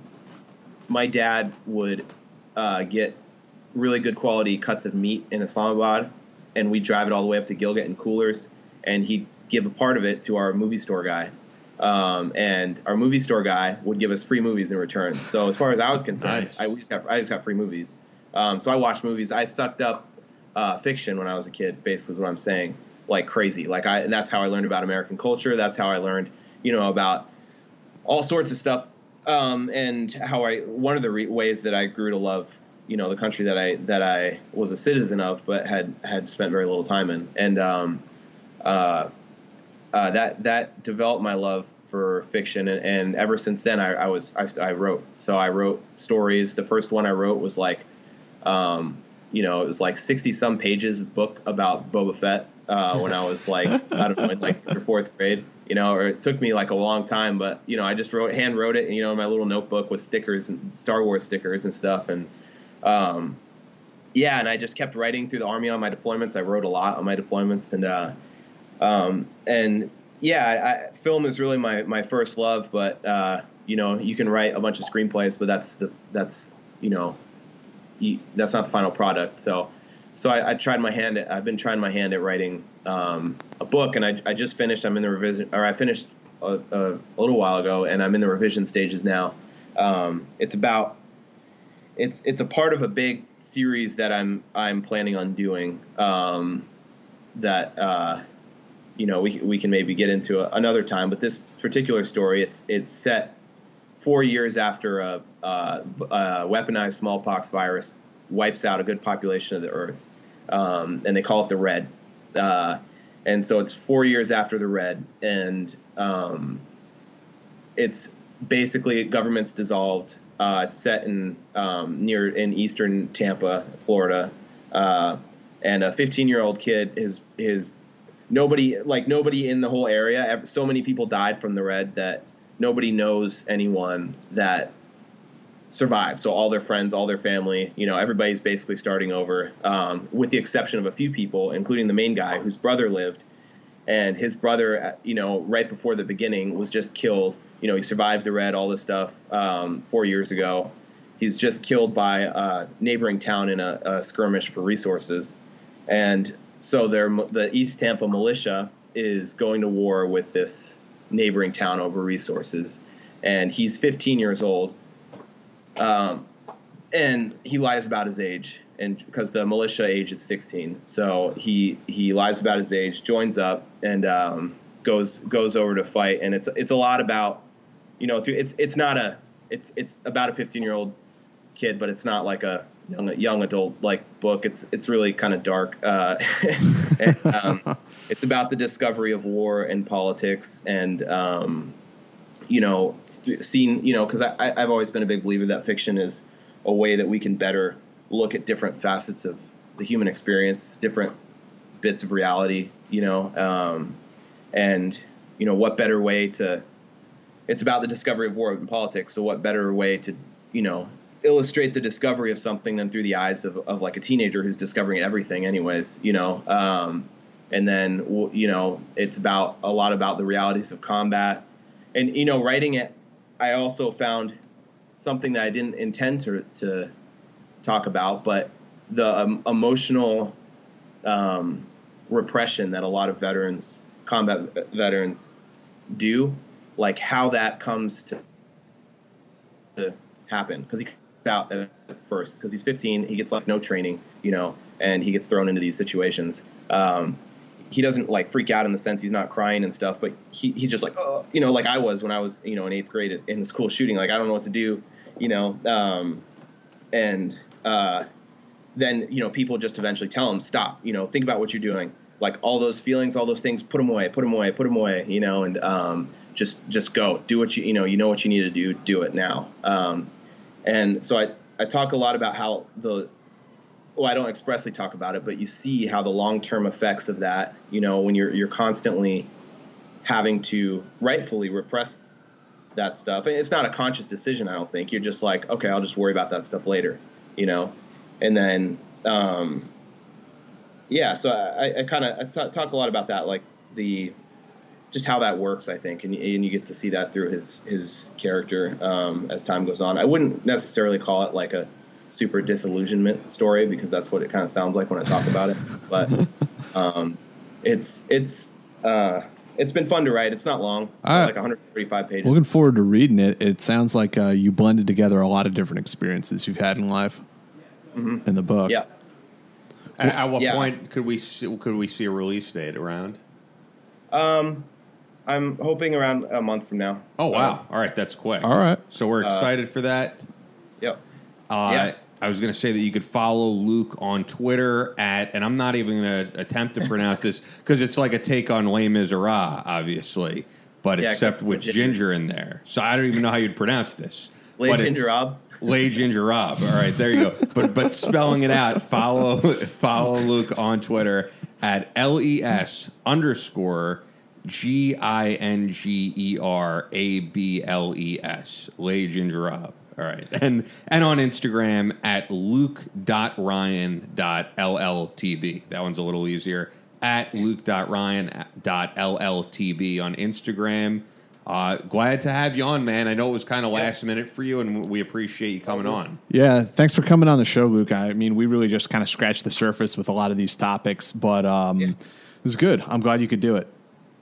my dad would uh, get really good quality cuts of meat in Islamabad, and we'd drive it all the way up to Gilgit in coolers, and he'd give a part of it to our movie store guy. Um, and our movie store guy would give us free movies in return. So as far as I was concerned, Nice. I we just got I just got free movies. Um, so I watched movies. I sucked up uh, fiction when I was a kid. Basically, is what I'm saying. Like crazy. Like I. That's how I learned about American culture. That's how I learned, you know, about all sorts of stuff. Um, and how I one of the re- ways that I grew to love, you know, the country that I that I was a citizen of, but had had spent very little time in. And um, uh, uh, that that developed my love for fiction, and, and ever since then, I, I was I, I wrote. So I wrote stories. The first one I wrote was like, um, you know, it was like sixty some pages book about Boba Fett uh, when I was like I don't know in like third or fourth grade. You know, or it took me like a long time, but you know, I just wrote hand wrote it, you know, in my little notebook with stickers and Star Wars stickers and stuff, and um, yeah, and I just kept writing through the army on my deployments. I wrote a lot on my deployments, and uh, um, and yeah, I, film is really my, my first love. But uh, you know, you can write a bunch of screenplays, but that's the that's you know, you, that's not the final product. So so I, I tried my hand. At, I've been trying my hand at writing um, a book, and I, I just finished. I'm in the revision, or I finished a, a, little while ago, and I'm in the revision stages now. Um, it's about it's it's a part of a big series that I'm I'm planning on doing. Um, that uh, you know we we can maybe get into a, another time, but this particular story it's it's set four years after a, a, a weaponized smallpox virus wipes out a good population of the Earth, um, and they call it the Red. Uh, and so it's four years after the Red, and um, it's basically government's dissolved. Uh, it's set in um, near in eastern Tampa, Florida, uh, and a 15 year old kid his his nobody like nobody in the whole area. So many people died from the red that nobody knows anyone that survived. So all their friends, all their family, you know, everybody's basically starting over, um, with the exception of a few people, including the main guy whose brother lived and his brother, uh, you know, right before the beginning was just killed. You know, he survived the red, all this stuff, um, four years ago. He's just killed by a neighboring town in a, a skirmish for resources, and so the East Tampa militia is going to war with this neighboring town over resources, and he's 15 years old, um, and he lies about his age, and because the militia age is 16, so he he lies about his age, joins up, and um, goes goes over to fight, and it's it's a lot about, you know, it's it's not a it's it's about a 15 year old kid, but it's not like a young young adult like book. It's it's really kind of dark. Uh, [LAUGHS] and, um, it's about the discovery of war and politics, and um, you know, seen you know, because I I've always been a big believer that fiction is a way that we can better look at different facets of the human experience, different bits of reality, you know, um, and you know, what better way to it's about the discovery of war and politics. So what better way to, you know, illustrate the discovery of something than through the eyes of, of like a teenager who's discovering everything anyways, you know? Um, and then, you know, it's about a lot about the realities of combat and, you know, writing it, I also found something that I didn't intend to, to talk about, but the um, emotional, um, repression that a lot of veterans, combat veterans do like how that comes to to happen. Because he comes out at first. Because he's 15 he gets like no training you know and he gets thrown into these situations. Um, he doesn't like freak out in the sense he's not crying and stuff but he, he's just like oh you know like i was when i was you know in eighth grade in the school shooting like i don't know what to do you know um, and uh, then you know people just eventually tell him stop you know think about what you're doing. Like all those feelings all those things put them away put them away put them away you know and um, just just go. Do what you you know you know what you need to do do it now. Um, and so I, I talk a lot about how the well I don't expressly talk about it but you see how the long term effects of that you know when you're you're constantly having to rightfully repress that stuff. And it's not a conscious decision, I don't think. You're just like, okay, I'll just worry about that stuff later, you know? And then, um, yeah, so I, I kind of talk a lot about that, like the just how that works, I think, and, and you get to see that through his his character um, as time goes on. I wouldn't necessarily call it like a super disillusionment story because that's what it kind of sounds like when I talk about it. But [LAUGHS] um, it's it's uh, it's been fun to write. It's not long, it's like 135 pages. Looking forward to reading it. It sounds like uh, you blended together a lot of different experiences you've had in life mm-hmm. in the book. Yeah. At, at what Yeah. point could we see, could we see a release date around? Um, I'm hoping around a month from now. Oh So, wow! All right, that's quick. All right. So we're Uh, excited for that. Yep. Uh, Yeah. I was going to say that you could follow Luke on Twitter at, and I'm not even going to attempt to pronounce this [LAUGHS] because it's like a take on Les Miserables, obviously, but Yeah, except except with ginger. ginger. in there. So I don't even know how you'd pronounce this. Lay But Ginger Rob. Lay Ginger Rob. All right, there you go. But but spelling it out, follow [LAUGHS] follow Luke on Twitter at L E S underscore G I N G E R A B L E S. Lay Ginger Rob. All right. And and on Instagram at luke.ryan.lltb. That one's a little easier. At luke.ryan.lltb on Instagram. Uh, glad to have you on, man. I know it was kind of last minute for you, and we appreciate you coming on. Yeah, thanks for coming on the show, Luke. I mean, we really just kind of scratched the surface with a lot of these topics, but um, Yeah. it was good. I'm glad you could do it.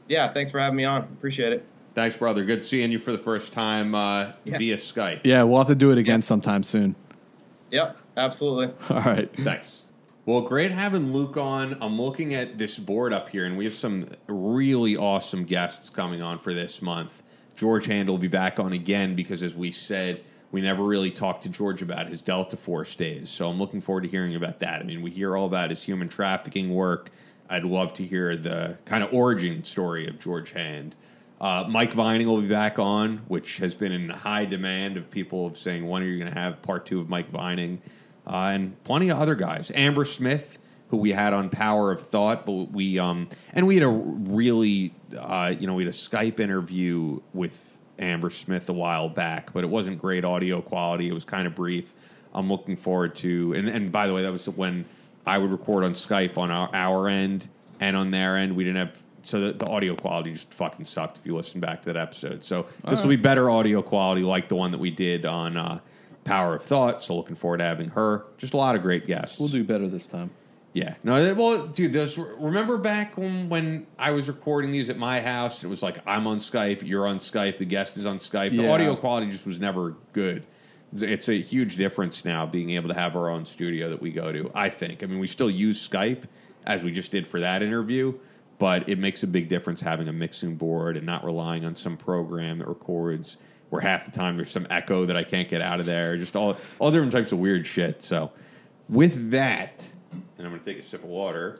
Yeah, thanks for having me on. Appreciate it. Thanks, brother. Good seeing you for the first time uh, Yeah. via Skype. Yeah, we'll have to do it again sometime soon. Yep, absolutely. [LAUGHS] All right. Thanks. Well, great having Luke on. I'm looking at this board up here, and we have some really awesome guests coming on for this month. George Hand will be back on again because, as we said, we never really talked to George about his Delta Force days. So I'm looking forward to hearing about that. I mean, we hear all about his human trafficking work. I'd love to hear the kind of origin story of George Hand. Uh, Mike Vining will be back on, which has been in high demand of people of saying, when are you going to have part two of Mike Vining? Uh, and plenty of other guys. Amber Smith, who we had on Power of Thought, but we um and we had a really uh, you know we had a Skype interview with Amber Smith a while back, but it wasn't great audio quality. It was kind of brief. I'm looking forward to and and by the way, that was when I would record on Skype on our, our end and on their end. We didn't have so the, the audio quality just fucking sucked if you listen back to that episode. So this will be better audio quality like the one that we did on uh, Power of Thought. So looking forward to having her. Just a lot of great guests. We'll do better this time. Yeah. No, well, dude, there's remember back when when I was recording these at my house, it was like I'm on Skype, you're on Skype, the guest is on Skype. The Yeah. audio quality just was never good. It's a huge difference now being able to have our own studio that we go to. I think. I mean, we still use Skype as we just did for that interview, but it makes a big difference having a mixing board and not relying on some program that records where half the time there's some echo that I can't get out of there. Just all all different types of weird shit. So, with that, and I'm going to take a sip of water.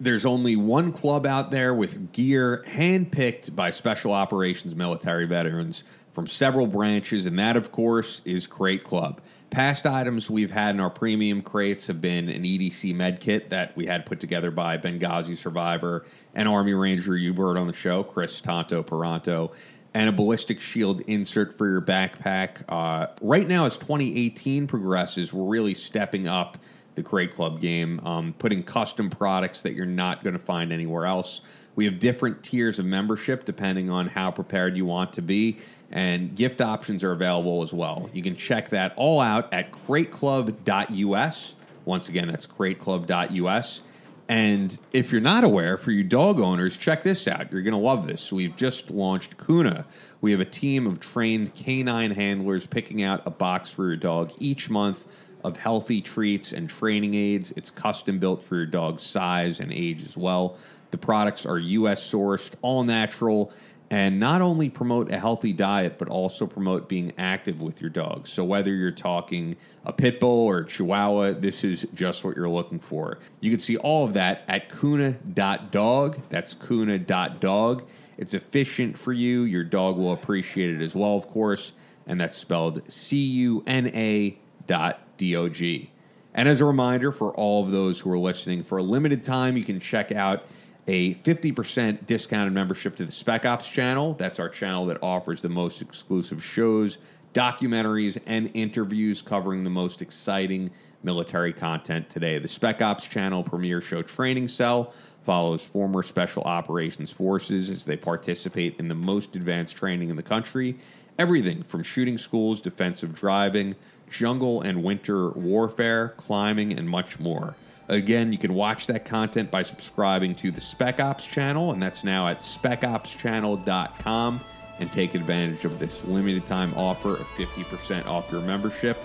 There's only one club out there with gear handpicked by special operations military veterans from several branches, and that, of course, is Crate Club. Past items we've had in our premium crates have been an EDC med kit that we had put together by Benghazi survivor and Army Ranger you heard on the show, Kris Tanto Paronto, and a ballistic shield insert for your backpack. Uh, right now, as 2018 progresses, we're really stepping up the Crate Club game, um, putting custom products that you're not going to find anywhere else. We have different tiers of membership depending on how prepared you want to be, and gift options are available as well. You can check that all out at crateclub.us. Once again, that's crateclub.us. And if you're not aware, for you dog owners, check this out. You're going to love this. We've just launched Cuna. We have a team of trained canine handlers picking out a box for your dog each month of healthy treats and training aids. It's custom built for your dog's size and age as well. The products are U.S. sourced, all natural, and not only promote a healthy diet, but also promote being active with your dog. So, whether you're talking a pit bull or a chihuahua, this is just what you're looking for. You can see all of that at cuna.dog. That's cuna.dog. It's efficient for you. Your dog will appreciate it as well, of course. And that's spelled C U N A dot D O G. And as a reminder for all of those who are listening, for a limited time, you can check out a 50% discounted membership to the Spec Ops channel. That's our channel that offers the most exclusive shows, documentaries, and interviews covering the most exciting military content today. The Spec Ops channel premiere show Training Cell follows former special operations forces as they participate in the most advanced training in the country. Everything from shooting schools, defensive driving, jungle and winter warfare, climbing, and much more. Again, you can watch that content by subscribing to the Spec Ops channel, and that's now at specopschannel.com. And take advantage of this limited time offer of 50% off your membership.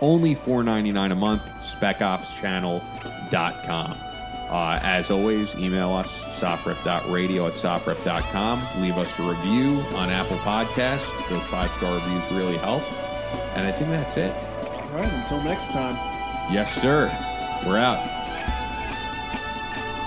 Only $4.99 a month, specopschannel.com. Uh, as always, email us, sofrep.radio at sofrep.com. Leave us a review on Apple Podcasts. Those five star reviews really help. And I think that's it. All right, until next time. Yes, sir. We're out.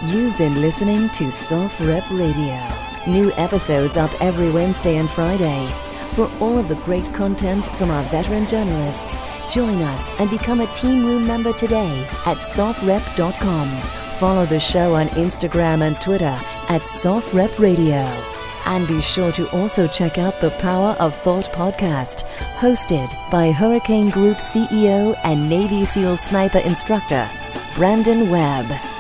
You've been listening to SOFREP Radio. New episodes up every Wednesday and Friday. For all of the great content from our veteran journalists, join us and become a Team Room member today at sofrep.com. Follow the show on Instagram and Twitter at Sofrep Radio. And be sure to also check out the Power of Thought podcast, hosted by Hurricane Group CEO and Navy SEAL sniper instructor, Brandon Webb.